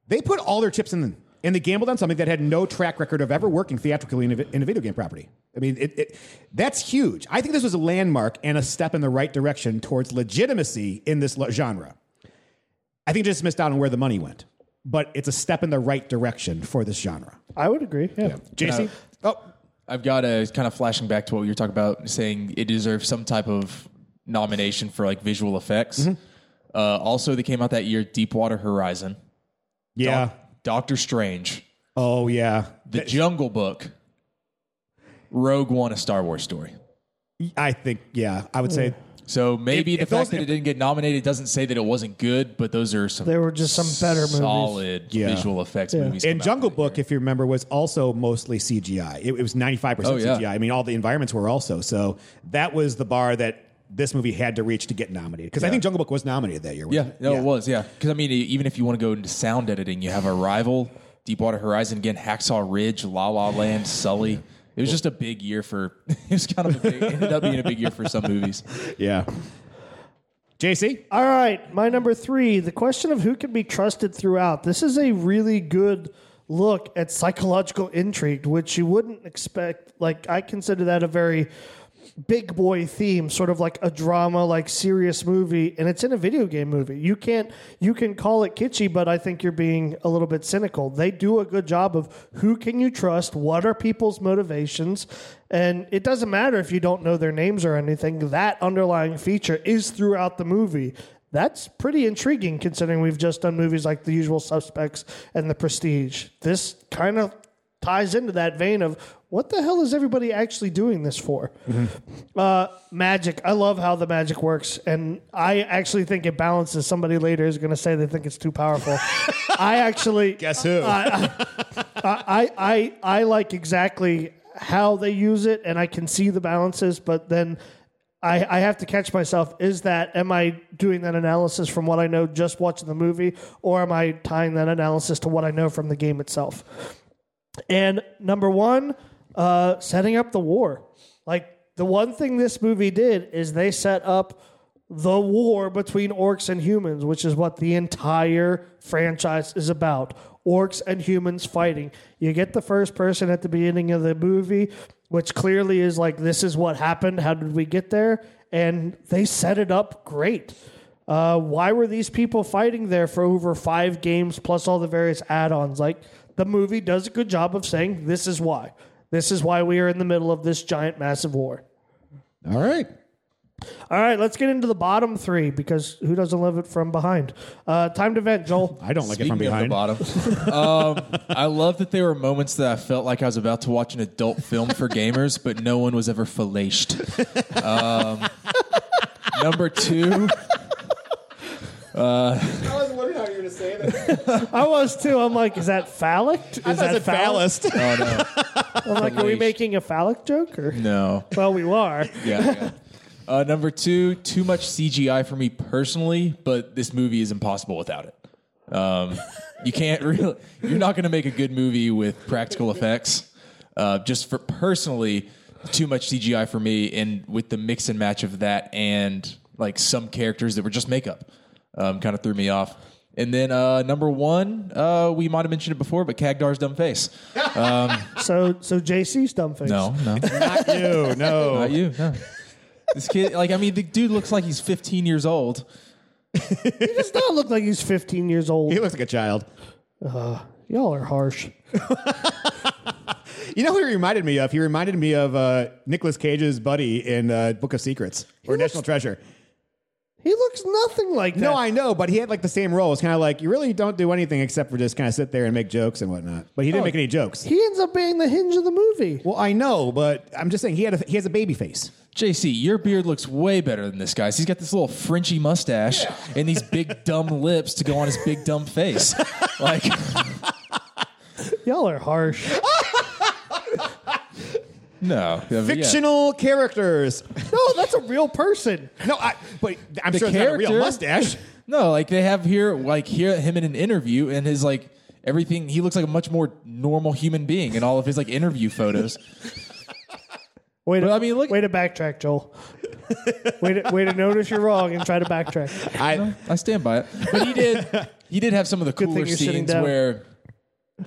They put all their chips in, the, and they gambled on something that had no track record of ever working theatrically in a, in a video game property. I mean, it, it, that's huge. I think this was a landmark and a step in the right direction towards legitimacy in this genre. I think it just missed out on where the money went, but it's a step in the right direction for this genre. I would agree. Yeah. JC, oh, I've got a kind of flashing back to what you were talking about, saying it deserves some type of nomination for like visual effects. Uh, also, they came out that year, Deepwater Horizon, yeah, Doctor Strange, oh yeah. The Jungle Book, Rogue One, a Star Wars story. I think yeah, I would say So maybe If- the if fact those- that it didn't get nominated doesn't say that it wasn't good, but those are some. There were just some better movies. solid Yeah. visual effects Yeah. movies. And Jungle that year. Book, if you remember, was also mostly CGI. It, it was 95% Oh. CGI. I mean, all the environments were also. So that was the bar that this movie had to reach to get nominated. Because I think Jungle Book was nominated that year. Yeah, wasn't no, it was. Yeah, because I mean, e- even if you want to go into sound editing, you have Arrival, Deepwater Horizon again, Hacksaw Ridge, La La Land, Sully. It was just a big year for. It was kind of a big. It ended up being a big year for some movies. Yeah. JC? All right, my number three the question of who can be trusted throughout. This is a really good look at psychological intrigue, which you wouldn't expect. Like, I consider that a very big boy theme, sort of like a drama, like serious movie, and it's in a video game movie. You can't, you can call it kitschy, but I think you're being a little bit cynical. They do a good job of who can you trust, what are people's motivations, and it doesn't matter if you don't know their names or anything. That underlying feature is throughout the movie. That's pretty intriguing considering we've just done movies like The Usual Suspects and The Prestige. This kind of ties into that vein of what the hell is everybody actually doing this for? Uh, magic. I love how the magic works, and I actually think it balances. Somebody later is going to say they think it's too powerful. I actually Guess who? I, I, I, I like exactly how they use it, and I can see the balances, but then. I, I have to catch myself. Is that am I doing that analysis from what I know just watching the movie, or am I tying that analysis to what I know from the game itself? And number one, uh, setting up the war. Like the one thing this movie did is they set up the war between orcs and humans, which is what the entire franchise is about. Orcs and humans fighting. You get the first person at the beginning of the movie, which clearly is like, this is what happened. How did we get there? And they set it up great. Uh, why were these people fighting there for over five games plus all the various add ons? Like, the movie does a good job of saying, this is why. This is why we are in the middle of this giant, massive war. All right. All right, let's get into the bottom three because who doesn't love it from behind? Uh, time to vent, Joel. I don't like it from behind. the bottom, um, I love that there were moments that I felt like I was about to watch an adult film for gamers, but no one was ever fellaced. Um, number two, I was wondering how you were going to say that. I was too. I'm like, is that phallic? Is I that thought it oh no, I'm like, are we making a phallic joke? Or? no, Well, we are. yeah. yeah. Uh, number two, too much CGI for me personally, but this movie is impossible without it. Um, you can't really, you're not going to make a good movie with practical effects. Uh, just for personally, too much CGI for me, and with the mix and match of that and like some characters that were just makeup, um, kind of threw me off. And then uh, number one, uh, we might have mentioned it before, but Khadgar's dumb face. So, so JC's dumb face. No, no, Not you. No. not you. No. This kid, like, I mean, the dude looks like he's 15 years old. He does not look like he's 15 years old. He looks like a child. Y'all are harsh. You know who he reminded me of? He reminded me of uh, Nicolas Cage's buddy in uh, Book of Secrets or looks- National Treasure. He looks nothing like that. No, I know, but he had like the same role. It's kind of like you really don't do anything except for just kind of sit there and make jokes and whatnot. But he didn't Oh. make any jokes. He ends up being the hinge of the movie. well, I know, but I'm just saying he had a, he has a baby face. JC, your beard looks way better than this guy's. He's got this little Frenchy mustache and these big dumb lips to go on his big dumb face. Like, Y'all are harsh. no, Yeah, but yeah. Fictional characters. No, that's a real person. No, I, but I'm The sure it's not a real mustache. No, like they have here, like here him in an interview, and his like everything. He looks like a much more normal human being in all of his like interview photos. Way to, Well, I mean, look- way to backtrack, Joel. way, to, way to notice you're wrong and try to backtrack. I, I stand by it. But he did. He did have some of the Good cooler thing you're sitting scenes where,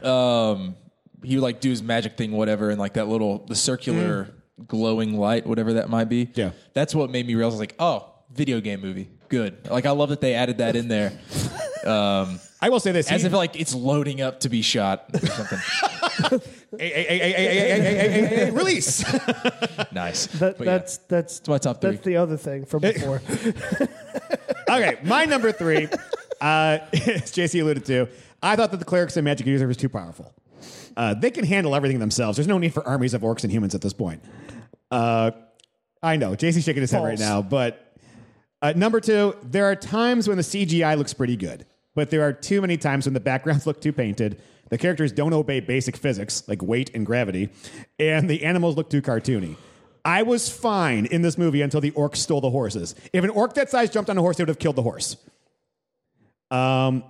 um, he would like do his magic thing, whatever, and like that little the circular glowing light, whatever that might be. Yeah. That's what made me realize, like, oh, video game movie. Good. Like, I love that they added that in there. Um, I will say this. As he, if, like, it's loading up to be shot or something. Release. Nice. That, But yeah, that's, that's, my top three. that's the other thing from before. okay, my number three, uh, as JC alluded to, I thought that the clerics and magic users was too powerful. Uh, they can handle everything themselves. There's no need for armies of orcs and humans at this point. Uh, I know JC's shaking his head right False. now, but Uh, number two, there are times when the CGI looks pretty good, but there are too many times when the backgrounds look too painted, the characters don't obey basic physics like weight and gravity, and the animals look too cartoony. I was fine in this movie until the orcs stole the horses. If an orc that size jumped on a horse, they would have killed the horse. Um,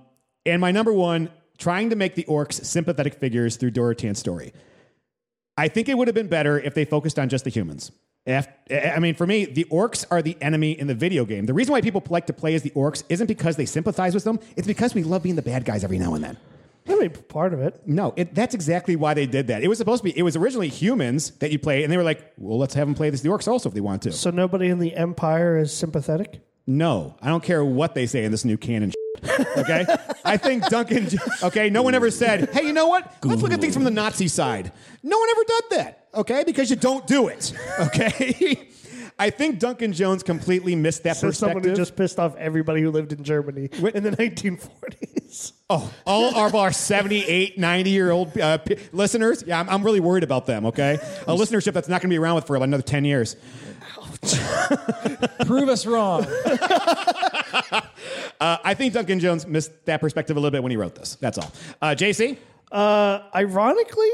and my number one, trying to make the orcs sympathetic figures through Durotan's story. I think it would have been better if they focused on just the humans. If, I mean, for me, the orcs are the enemy in the video game. The reason why people like to play as the orcs isn't because they sympathize with them, it's because we love being the bad guys every now and then. I mean, part of it. No, it, that's exactly why they did that. It was supposed to be, it was originally humans that you play, and they were like, well, let's have them play this the orcs also if they want to. So nobody in the Empire is sympathetic. No, I don't care what they say in this new canon. Okay, I think Duncan. Okay, no one ever said, "Hey, you know what? Let's look at things from the Nazi side." No one ever did that. Okay, because you don't do it. Okay. I think Duncan Jones completely missed that So someone perspective. who just pissed off everybody who lived in Germany in the 1940s. Oh, all of our 78, 90 year old uh, p- listeners. Yeah, I'm, I'm really worried about them, okay? A listenership that's not going to be around with for another 10 years. Prove us wrong. Uh, I think Duncan Jones missed that perspective a little bit when he wrote this. That's all. Uh, JC? Uh, ironically,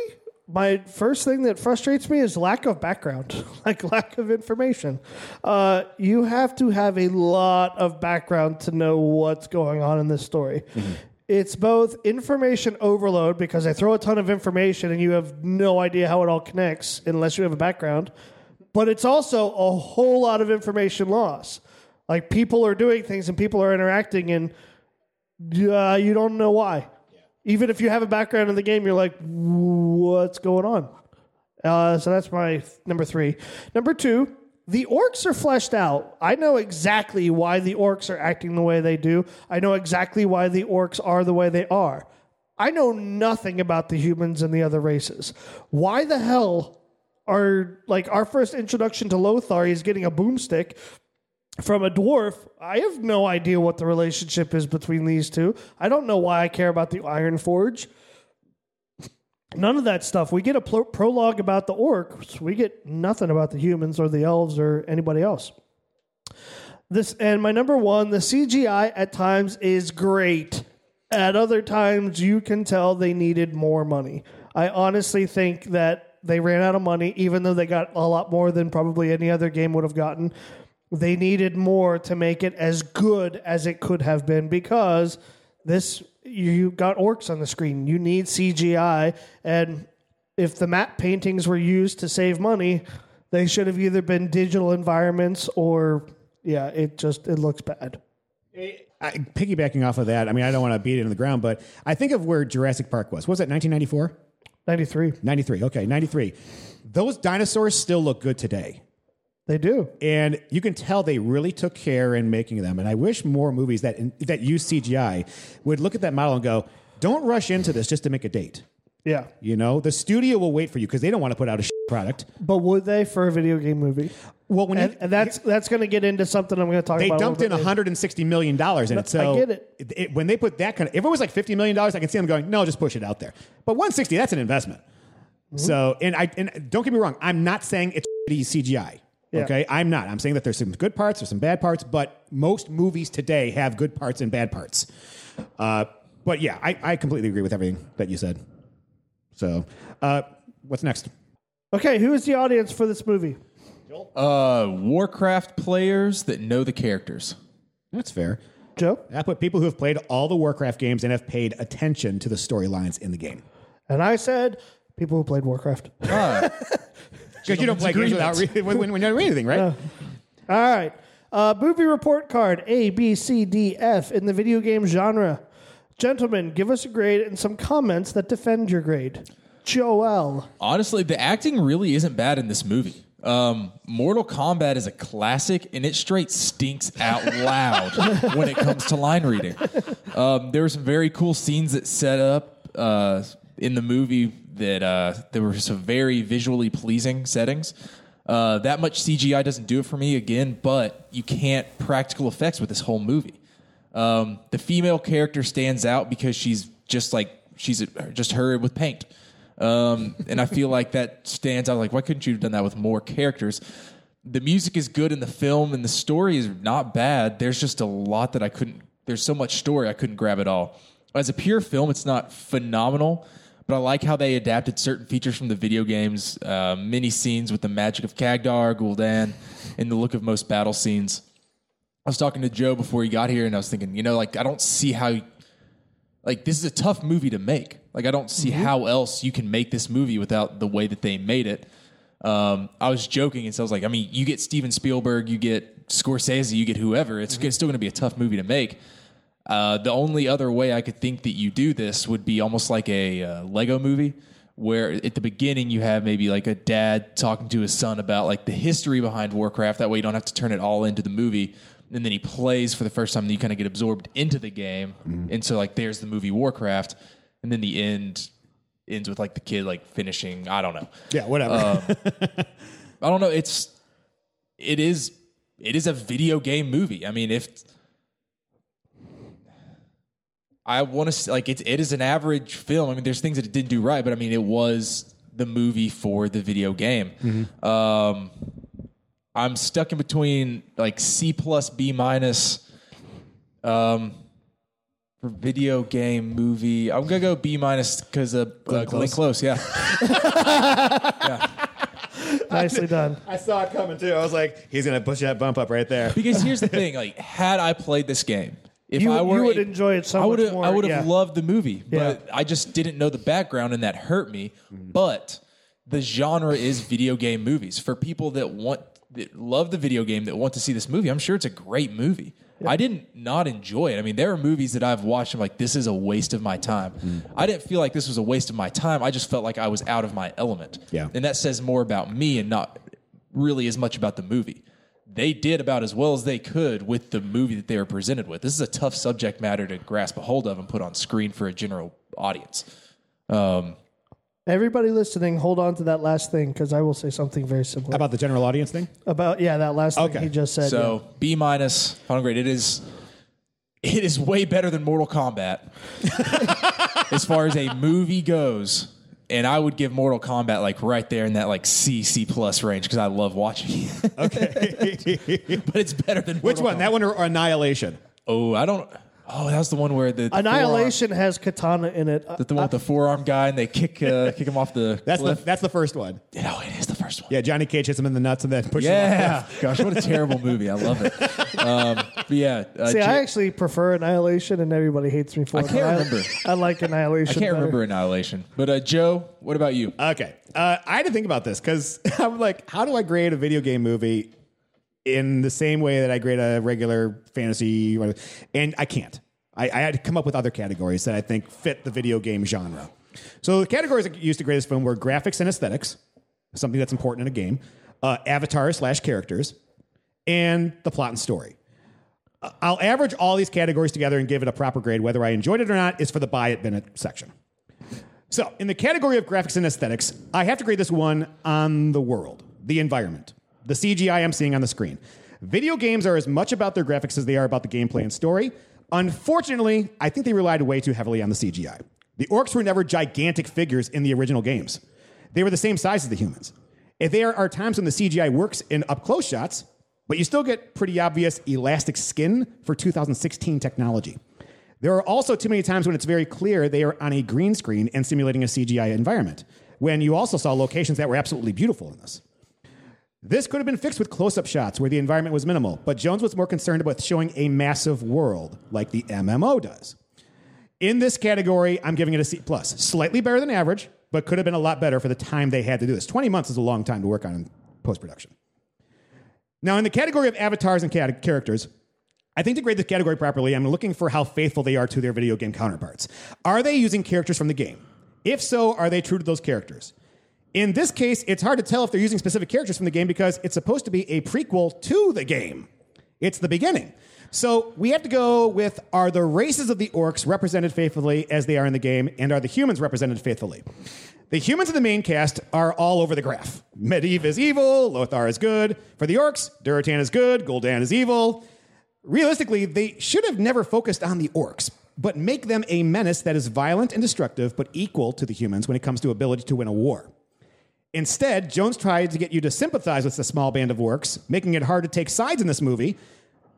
my first thing that frustrates me is lack of background, like lack of information. Uh, you have to have a lot of background to know what's going on in this story. It's both information overload because they throw a ton of information and you have no idea how it all connects unless you have a background. But it's also a whole lot of information loss. Like people are doing things and people are interacting and uh, you don't know why. Even if you have a background in the game, you're like, what's going on? Uh, so that's my number three. Number two, the orcs are fleshed out. I know exactly why the orcs are acting the way they do. I know exactly why the orcs are the way they are. I know nothing about the humans and the other races. Why the hell are like our first introduction to Lothar? is getting a boomstick from a dwarf. I have no idea what the relationship is between these two. I don't know why I care about the Ironforge. None of that stuff. We get a pro- prologue about the orcs. We get nothing about the humans or the elves or anybody else. This and my number one, the CGI at times is great. At other times, you can tell they needed more money. I honestly think that they ran out of money, even though they got a lot more than probably any other game would have gotten. They needed more to make it as good as it could have been because this you got orcs on the screen. You need CGI, and if the matte paintings were used to save money, they should have either been digital environments or yeah, it just it looks bad. I, piggybacking off of that, I mean, I don't want to beat it in the ground, but I think of where Jurassic Park was. What was that, 1994? 93. 93. Okay, 93. Those dinosaurs still look good today. They do. And you can tell they really took care in making them. And I wish more movies that that use CGI would look at that model and go, "Don't rush into this just to make a date." Yeah. You know, the studio will wait for you because they don't want to put out a product. But would they for a video game movie? Well, when And, you, and that's that's going to get into something I'm going to talk they about. a dumped in 160 million dollars in it, so I get it. it- When they put that kind of, if it was like 50 million dollars, I can see them going, "No, just push it out there." But 160, that's an investment. Mm-hmm. So, and I and don't get me wrong, I'm not saying it's CGI. Yeah. Okay, I'm not. I'm saying that there's some good parts, there's some bad parts, but most movies today have good parts and bad parts. Uh, but yeah, I, I completely agree with everything that you said. So, uh, what's next? Okay, who is the audience for this movie? Uh, Warcraft players that know the characters. That's fair. Joe? I put people who have played all the Warcraft games and have paid attention to the storylines in the game. And I said people who played Warcraft. Because you don't play games without re- when, when, when you don't read anything, right? All right. Uh, movie report card A, B, C, D, F in the video game genre. Gentlemen, give us a grade and some comments that defend your grade. Joel. Honestly, the acting really isn't bad in this movie. Um, Mortal Kombat is a classic, and it straight stinks out loud when it comes to line reading. Um, there were some very cool scenes that set up uh, in the movie that uh, there were some very visually pleasing settings. Uh, that much CGI doesn't do it for me again, but you can't practical effects with this whole movie. Um, the female character stands out because she's just like she's just her with paint. Um, and I feel like that stands out. Like, why couldn't you have done that with more characters? the music is good in the film and the story is not bad. There's just a lot that I couldn't. There's so much story I couldn't grab it all. As a pure film, it's not phenomenal, but I like how they adapted certain features from the video games, uh, mini scenes with the magic of Khadgar, Gul'dan, and the look of most battle scenes. I was talking to Joe before he got here, and I was thinking, you know, like I don't see how, like this is a tough movie to make. Like I don't see how else you can make this movie without the way that they made it. Um, I was joking, and so I was like, I mean, you get Steven Spielberg, you get Scorsese, you get whoever. It's, it's still going to be a tough movie to make. Uh, the only other way I could think that you do this would be almost like a uh, Lego movie, where at the beginning you have maybe like a dad talking to his son about like the history behind Warcraft. That way you don't have to turn it all into the movie. And then he plays for the first time, and you kind of get absorbed into the game. And so like there's the movie Warcraft, and then the end ends with like the kid like finishing. I don't know. Yeah, whatever. I don't know. It's it is it is a video game movie. I mean, if I want to like it, it is an average film. I mean, there's things that it didn't do right, but I mean, it was the movie for the video game. Um, I'm stuck in between like C plus B minus. Um, for video game movie, I'm gonna go B minus because of uh, Glenn Close. Yeah. Nicely done. I saw it coming too. I was like, he's gonna push that bump up right there. Because here's the thing: like, had I played this game, if You- I were you would a- enjoy it so I would much more, I would have yeah. loved the movie, but Yeah. I just didn't know the background, and that hurt me. But the genre is video game movies for people that want that love the video game that want to see this movie. I'm sure it's a great movie. I didn't not enjoy it. I mean, there are movies that I've watched. I'm like, this is a waste of my time. Mm. I didn't feel like this was a waste of my time. I just felt like I was out of my element. Yeah. and that says more about me and not really as much about the movie. They did about as well as they could with the movie that they were presented with. This is a tough subject matter to grasp a hold of and put on screen for a general audience. Um, Everybody listening, hold on to that last thing because I will say something very similar about the general audience thing? about yeah that last thing he just said. so B minus, final grade. It is, it is way better than Mortal Kombat as far as a movie goes. And I would give Mortal Kombat like right there in that like C C plus range because I love watching it. Okay. but it's better than Which Mortal one? That one or Annihilation? Oh, I don't. Oh, that was the one where the, the Annihilation has katana in it. forearm, the, the one with the forearm guy, and they kick uh, kick him off the That's cliff. the that's the first one. no, it is the first one. Yeah, Johnny Cage hits him in the nuts and then pushes him off. Yeah, gosh, what a terrible movie! I love it. Um, but yeah, uh, See, J- I actually prefer Annihilation, and everybody hates me for I it. can't but remember. I, like Annihilation. I can't better. remember Annihilation. But uh, Joe, what about you? Okay. Uh, I had to think about this because I'm like, how do I grade a video game movie in the same way that I grade a regular fantasy? whatever. And I can't. I, I had to come up with other categories that I think fit the video game genre. So the categories I used to grade this film were graphics and aesthetics, something that's important in a game, uh, avatar slash characters, and the plot and story. I'll average all these categories together and give it a proper grade. Whether I enjoyed it or not is for the buy it Bennett section. So, in the category of graphics and aesthetics, I have to grade this one on the world, the environment, the CGI I'm seeing on the screen. Video games are as much about their graphics as they are about the gameplay and story. Unfortunately, I think they relied way too heavily on the CGI. The orcs were never gigantic figures in the original games. They were the same size as the humans. If there are times when the CGI works in up close shots, but you still get pretty obvious elastic skin for 2016 technology. There are also too many times when it's very clear they are on a green screen and simulating a CGI environment, when you also saw locations that were absolutely beautiful in this. This could have been fixed with close up shots where the environment was minimal, but Jones was more concerned about showing a massive world like the MMO does. In this category, I'm giving it a C plus. Slightly better than average, but could have been a lot better for the time they had to do this. 20 months is a long time to work on in post production. Now, in the category of avatars and characters, I think to grade this category properly, I'm looking for how faithful they are to their video game counterparts. Are they using characters from the game? If so, are they true to those characters? In this case, it's hard to tell if they're using specific characters from the game because it's supposed to be a prequel to the game. It's the beginning. So we have to go with are the races of the orcs represented faithfully as they are in the game, and are the humans represented faithfully? The humans in the main cast are all over the graph. Medivh is evil, Lothar is good. For the orcs, Durotan is good, Gul'dan is evil. Realistically, they should have never focused on the orcs, but make them a menace that is violent and destructive, but equal to the humans when it comes to ability to win a war. Instead, Jones tried to get you to sympathize with the small band of orcs, making it hard to take sides in this movie.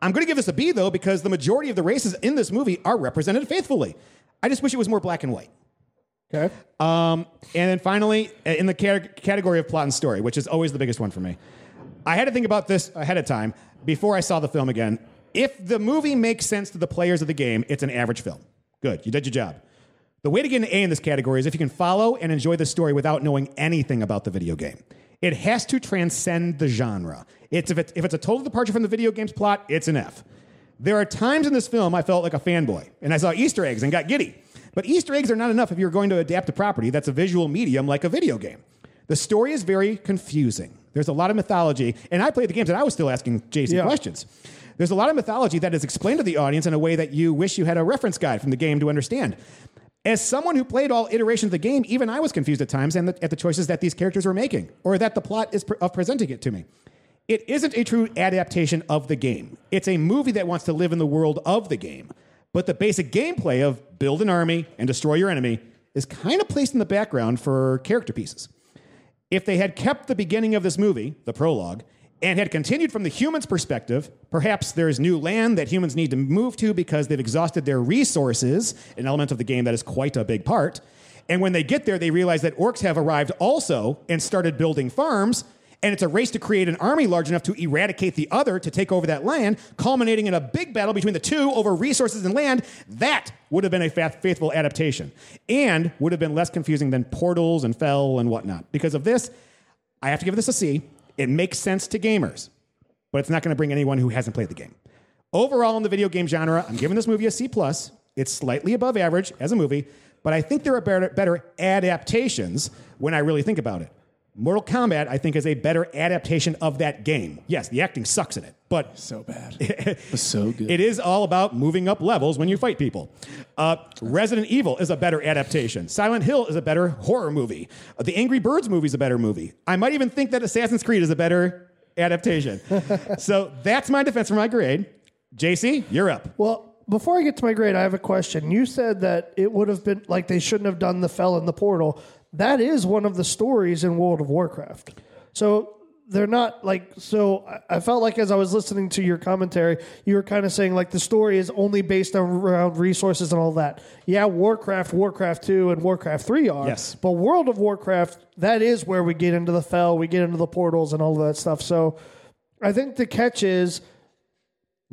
I'm going to give this a B, though, because the majority of the races in this movie are represented faithfully. I just wish it was more black and white. Okay. Um, and then finally, uh, in the cate- category of plot and story, which is always the biggest one for me, I had to think about this ahead of time before I saw the film again. If the movie makes sense to the players of the game, it's an average film. Good, you did your job. The way to get an A in this category is if you can follow and enjoy the story without knowing anything about the video game. It has to transcend the genre. It's if, it's if it's a total departure from the video game's plot, it's an F. There are times in this film I felt like a fanboy, and I saw Easter eggs and got giddy. But Easter eggs are not enough if you're going to adapt a property that's a visual medium like a video game. The story is very confusing. There's a lot of mythology, and I played the games and I was still asking Jason Yeah. questions. There's a lot of mythology that is explained to the audience in a way that you wish you had a reference guide from the game to understand. As someone who played all iterations of the game, even I was confused at times and at the choices that these characters were making, or that the plot is pre- of presenting it to me. It isn't a true adaptation of the game. It's a movie that wants to live in the world of the game. But the basic gameplay of build an army and destroy your enemy is kind of placed in the background for character pieces. If they had kept the beginning of this movie, the prologue, and had continued from the human's perspective, perhaps there's new land that humans need to move to because they've exhausted their resources, an element of the game that is quite a big part. And when they get there, they realize that orcs have arrived also and started building farms. And it's a race to create an army large enough to eradicate the other to take over that land, culminating in a big battle between the two over resources and land. That would have been a faithful adaptation and would have been less confusing than portals and fel and whatnot. Because of this, I have to give this a C. It makes sense to gamers, but it's not going to bring anyone who hasn't played the game. Overall, in the video game genre, I'm giving this movie a C plus. It's slightly above average as a movie, but I think there are better, better adaptations when I really think about it. Mortal Kombat, I think, is a better adaptation of that game. Yes, the acting sucks in it, but So bad. It so good. it is all about moving up levels when you fight people. Uh, Resident Evil is a better adaptation. Silent Hill is a better horror movie. Uh, the Angry Birds movie is a better movie. I might even think that Assassin's Creed is a better adaptation. so that's my defense for my grade. JC, you're up. Well, before I get to my grade, I have a question. You said that it would have been like they shouldn't have done the fel in the portal. That is one of the stories in World of Warcraft. So they're not like so I- felt like as I was listening to your commentary, you were kind of saying like the story is only based around resources and all that. Yeah, Warcraft, Warcraft 2 and Warcraft 3 are. Yes. But World of Warcraft, that is where we get into the fel, we get into the portals and all of that stuff. So I think the catch is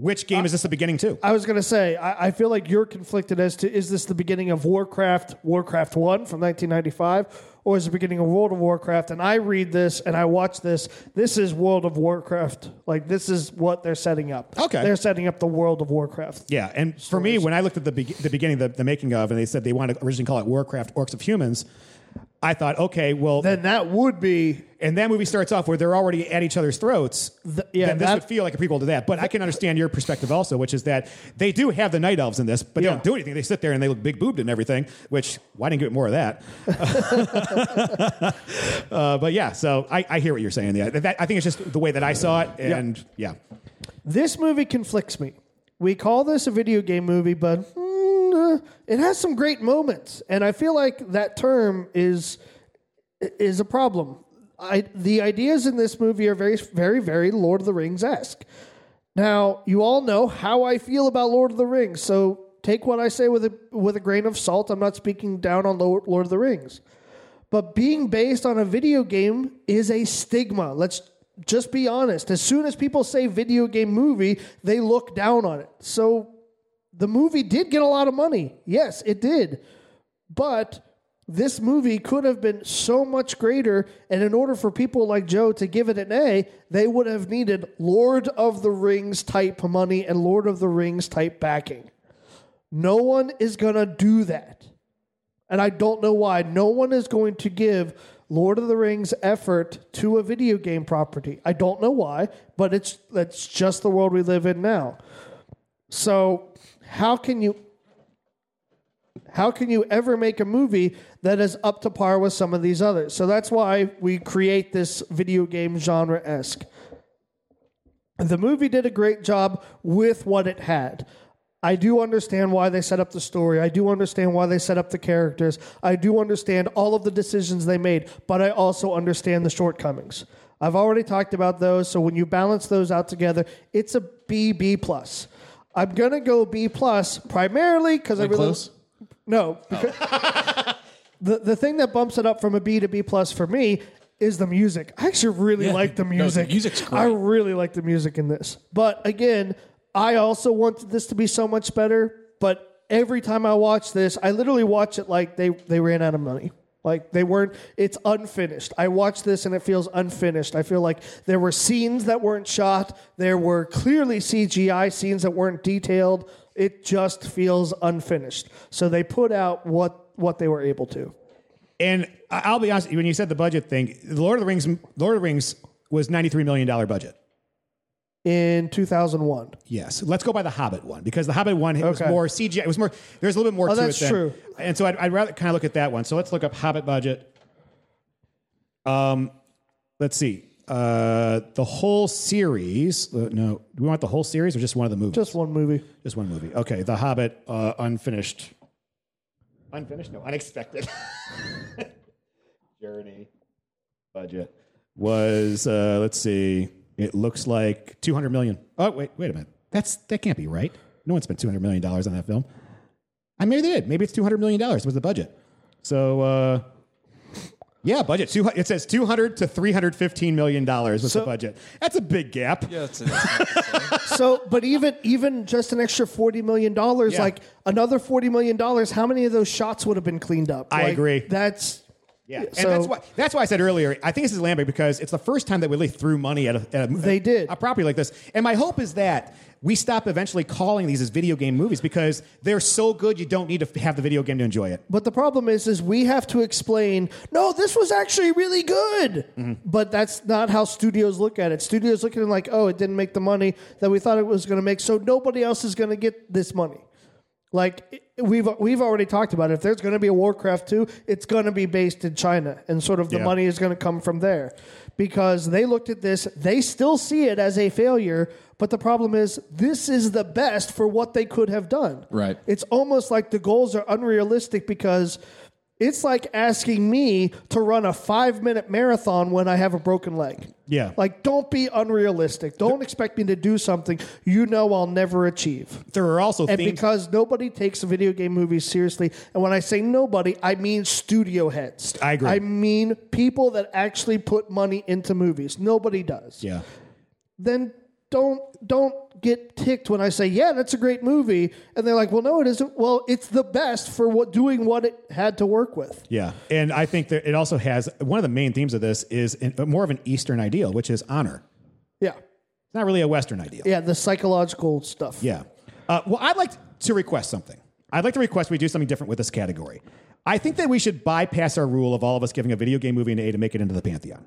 Which game is this the beginning to? I was going to say, I, I feel like you're conflicted as to is this the beginning of Warcraft, Warcraft 1 from 1995, or is it the beginning of World of Warcraft? And I read this and I watch this. This is World of Warcraft. Like, this is what they're setting up. Okay. They're setting up the World of Warcraft. Yeah, and for me, when I looked at the, be- the beginning, the, the making of, and they said they wanted to originally call it Warcraft Orcs of Humans, I thought, okay, well, Then that would be. and that movie starts off where they're already at each other's throats. The- yeah, then this that- would feel like a prequel to that. But I can understand your perspective also, which is that they do have the night elves in this, but they Yeah. don't do anything. They sit there and they look big boobed and everything. Which why didn't you get more of that? uh, but yeah, so I, I hear what you're saying. Yeah, that, I think it's just the way that I saw it, and yeah. This movie conflicts me. We call this a video game movie, but Uh, it has some great moments, and I feel like that term is is a problem. I, the ideas in this movie are very, very, very Lord of the Rings esque. Now, you all know how I feel about Lord of the Rings, so take what I say with a with a grain of salt. I'm not speaking down on Lord of the Rings, but being based on a video game is a stigma. Let's just be honest. As soon as people say video game movie, they look down on it. So the movie did get a lot of money. Yes, it did. But this movie could have been so much greater. And in order for people like Joe to give it an A, they would have needed Lord of the Rings type money and Lord of the Rings type backing. No one is going to do that. And I don't know why. No one is going to give Lord of the Rings effort to a video game property. I don't know why, but it's that's just the world we live in now. So, how can you how can you ever make a movie that is up to par with some of these others? So that's why we create this video game genre esque. The movie did a great job with what it had. I do understand why they set up the story. I do understand why they set up the characters. I do understand all of the decisions they made, but I also understand the shortcomings. I've already talked about those, so when you balance those out together, it's a BB plus. I'm gonna go B plus primarily because I really close? no. Oh. because- the the thing that bumps it up from a B to B plus for me is the music. I actually really Yeah. like the No, the music. music's great. I really like the music in this. But again, I also wanted this to be so much better. But every time I watch this, I literally watch it like they they ran out of money. Like they weren't. It's unfinished. I watch this and it feels unfinished. I feel like there were scenes that weren't shot. There were clearly CGI scenes that weren't detailed. It just feels unfinished. So they put out what what they were able to. And I'll be honest, when you said the budget thing, Lord of the Rings, Lord of the Rings was $93 million budget. In 2001. Yes. Let's go by the Hobbit one because the Hobbit one it was Okay. more CGI. It was more, there's a little bit more Oh, to that's it. than- true. And so I'd, I'd rather kind of look at that one. So let's look up Hobbit budget. Um, let's see. Uh, the whole series. Uh, no, do we want the whole series or just one of the movies? Just one movie. Just one movie. Okay. The Hobbit, uh, unfinished. Unfinished? No, unexpected. Journey budget was, uh, let's see, it looks like 200 million. Oh, wait, wait a minute. That's, that can't be right. No one spent $200 million on that film. I maybe they did. Maybe it's $200 million was the budget. So, uh, yeah, budget. Two, it says 200 to 315 million dollars was the budget. That's a big gap. Yeah, that's, that's So, but even even just an extra 40 million dollars, Yeah. like another 40 million dollars, how many of those shots would have been cleaned up? I Like, agree. That's Yeah, and So- that's why that's why I said earlier. I think this is Lambert because it's the first time that we really threw money at a, at a They did. a property like this. And my hope is that we stop eventually calling these as video game movies because they're so good you don't need to have the video game to enjoy it. But the problem is, is we have to explain. No, this was actually really good. Mm-hmm. But that's not how studios look at it. Studios look at it like, oh, it didn't make the money that we thought it was going to make, so nobody else is going to get this money. Like we've we've already talked about it. If there's going to be a Warcraft 2, it's going to be based in China, and sort of the Yeah. money is going to come from there, because they looked at this. They still see it as a failure, but the problem is this is the best for what they could have done. Right. It's almost like the goals are unrealistic because it's like asking me to run a five minute marathon when I have a broken leg. Yeah. Like, don't be unrealistic. Don't expect me to do something you know I'll never achieve. There are also And because nobody takes video game movies seriously, and when I say nobody, I mean studio heads. I agree. I mean people that actually put money into movies. Nobody does. yeah. Then don't don't get ticked when I say, "Yeah, that's a great movie," and they're like, "Well, no, it isn't." Well, it's the best for what doing what it had to work with. Yeah, and I think that it also has one of the main themes of this is in, more of an Eastern ideal, which is honor. Yeah, It's not really a Western ideal. yeah, the psychological stuff. Yeah. Uh, well, I'd like to request something. I'd like to request we do something different with this category. I think that we should bypass our rule of all of us giving a video game movie an A to make it into the Pantheon.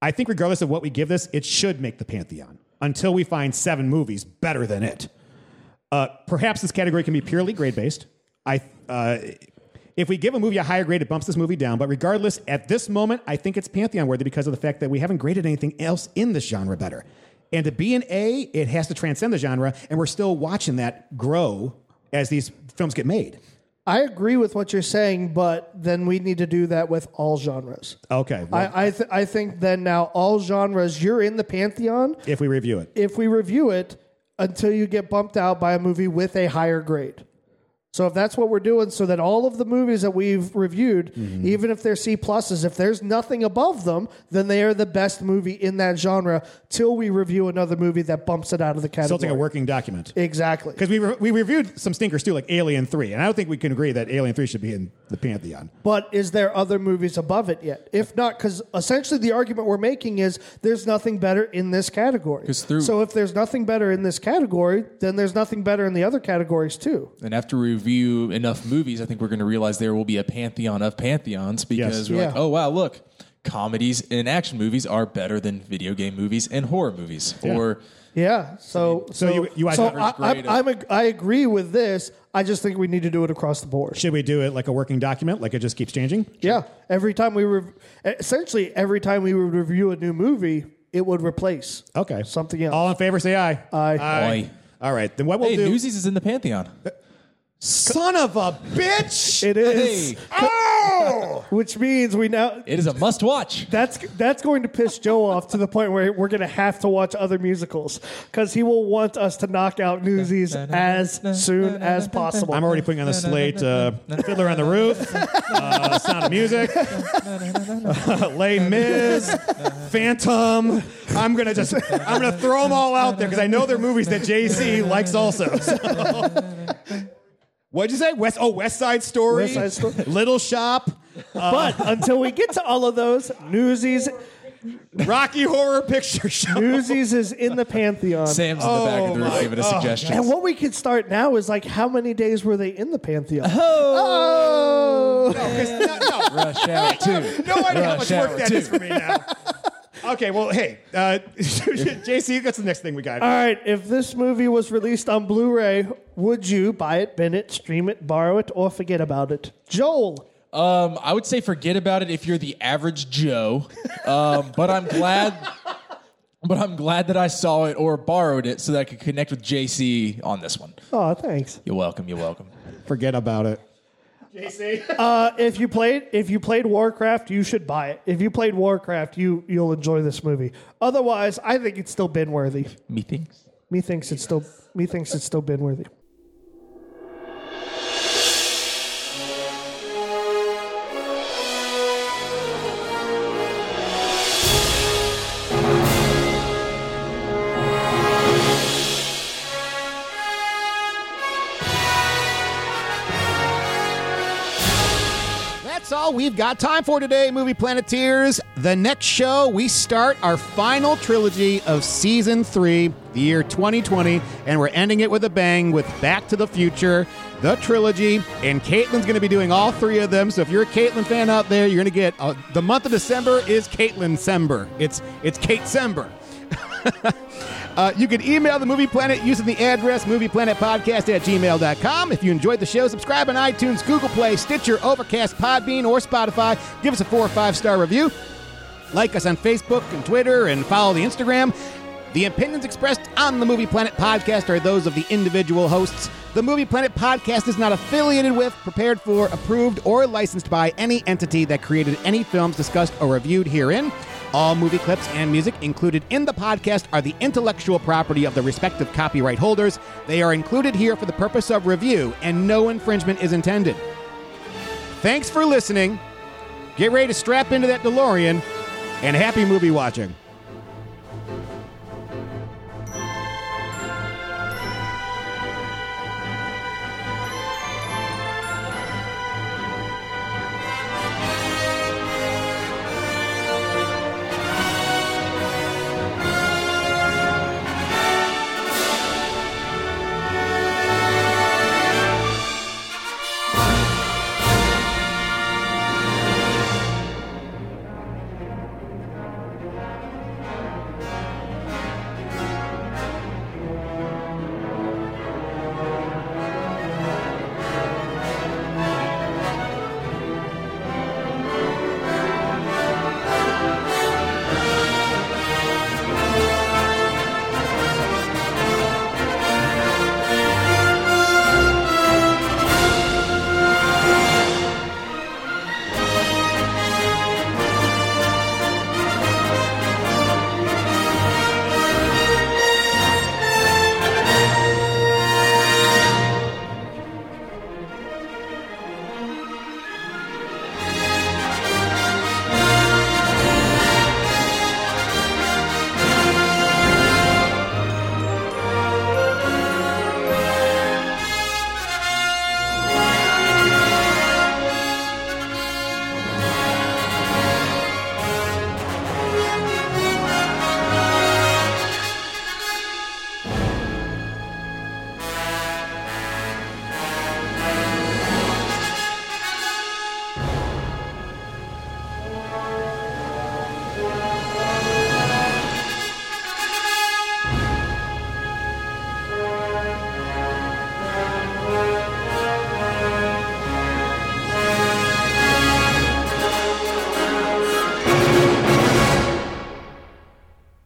I think, regardless of what we give this, it should make the Pantheon until we find seven movies better than it. Uh, perhaps this category can be purely grade based. I, uh, if we give a movie a higher grade, it bumps this movie down. But regardless, at this moment, I think it's Pantheon worthy because of the fact that we haven't graded anything else in this genre better. And to be an A, it has to transcend the genre, and we're still watching that grow as these films get made. I agree with what you're saying, but then we need to do that with all genres. Okay, well, I I, th- I think then now all genres you're in the pantheon if we review it. if we review it until you get bumped out by a movie with a higher grade. So if that's what we're doing, so that all of the movies that we've reviewed, Mm-hmm. even if they're C pluses, if there's nothing above them, then they are the best movie in that genre. Till we review another movie that bumps it out of the category. Still take a working document. exactly. Because we, re- we reviewed some stinkers too, like Alien 3. And I don't think we can agree that Alien 3 should be in the Pantheon. But is there other movies above it yet? If not, because essentially the argument we're making is there's nothing better in this category. through- so if there's nothing better in this category, then there's nothing better in the other categories too. And after we review enough movies, I think we're going to realize there will be a pantheon of pantheons because Yes. we're like, oh wow, look, comedies and action movies are better than video game movies and horror movies. Or Yeah. So So you- you so I, I'm I'm a, I agree with this. I just think we need to do it across the board. Should we do it like a working document, like it just keeps changing? Yeah. Every time we rev- essentially every time we would review a new movie, it would replace Okay. something else. All in favor, say aye. Aye. Aye. All right, then what we'll Hey, do? Newsies is in the pantheon. Uh, Son of a bitch! It is, Hey, oh! which means we now it is a must watch. That's that's going to piss Joe off to the point where we're going to have to watch other musicals because he will want us to knock out Newsies as soon as possible. I'm already putting on the slate uh, Fiddler on the Roof, uh, Sound of Music, uh, Les Mis, Phantom. I'm gonna just I'm gonna throw them all out there because I know they're movies that JC likes also. So. What'd you say? West oh West Side Story, West Side Story. Little Shop, uh, but until we get to all of those, Newsies Rocky Horror Picture Show. Newsies is in the pantheon. Sam's in the back of the room oh, giving us oh. suggestions. And what we could start now is like, how many days were they in the pantheon? Oh, no, 'cause- no, no. Rush Hour 2. No idea how Rush much work Hour that 2. is for me now. Okay, well, hey, uh, JC, what's the next thing we got? All right, if this movie was released on Blu-ray, would you buy it, bin it, stream it, borrow it, or forget about it? Joel. Um, I would say forget about it if you're the average Joe. Um, but I'm glad. But I'm glad that I saw it or borrowed it so that I could connect with JC on this one. Oh, thanks. You're welcome. You're welcome. Forget about it. JC? Uh, if you played if you played Warcraft, you should buy it. If you played Warcraft, you you'll enjoy this movie. Otherwise, I think it's still bin worthy. Methinks. Methinks it's still methinks it's still bin worthy. All we've got time for today, Movie Planeteers. The next show, we start our final trilogy of season three, the year 2020, and we're ending it with a bang with Back to the Future, the trilogy. And Caitlin's going to be doing all three of them. So if you're a Caitlin fan out there, you're going to get uh, the month of December is Caitlin Sember. It's it's Kate Sember. Uh, you can email the Movie Planet using the address movieplanetpodcast at gmail.com. If you enjoyed the show, subscribe on iTunes, Google Play, Stitcher, Overcast, Podbean, or Spotify. Give us a four or five star review. Like us on Facebook and Twitter and follow the Instagram. The opinions expressed on the Movie Planet podcast are those of the individual hosts. The Movie Planet podcast is not affiliated with, prepared for, approved, or licensed by any entity that created any films discussed or reviewed herein. All movie clips and music included in the podcast are the intellectual property of the respective copyright holders. They are included here for the purpose of review, and no infringement is intended. Thanks for listening. Get ready to strap into that DeLorean, and happy movie watching.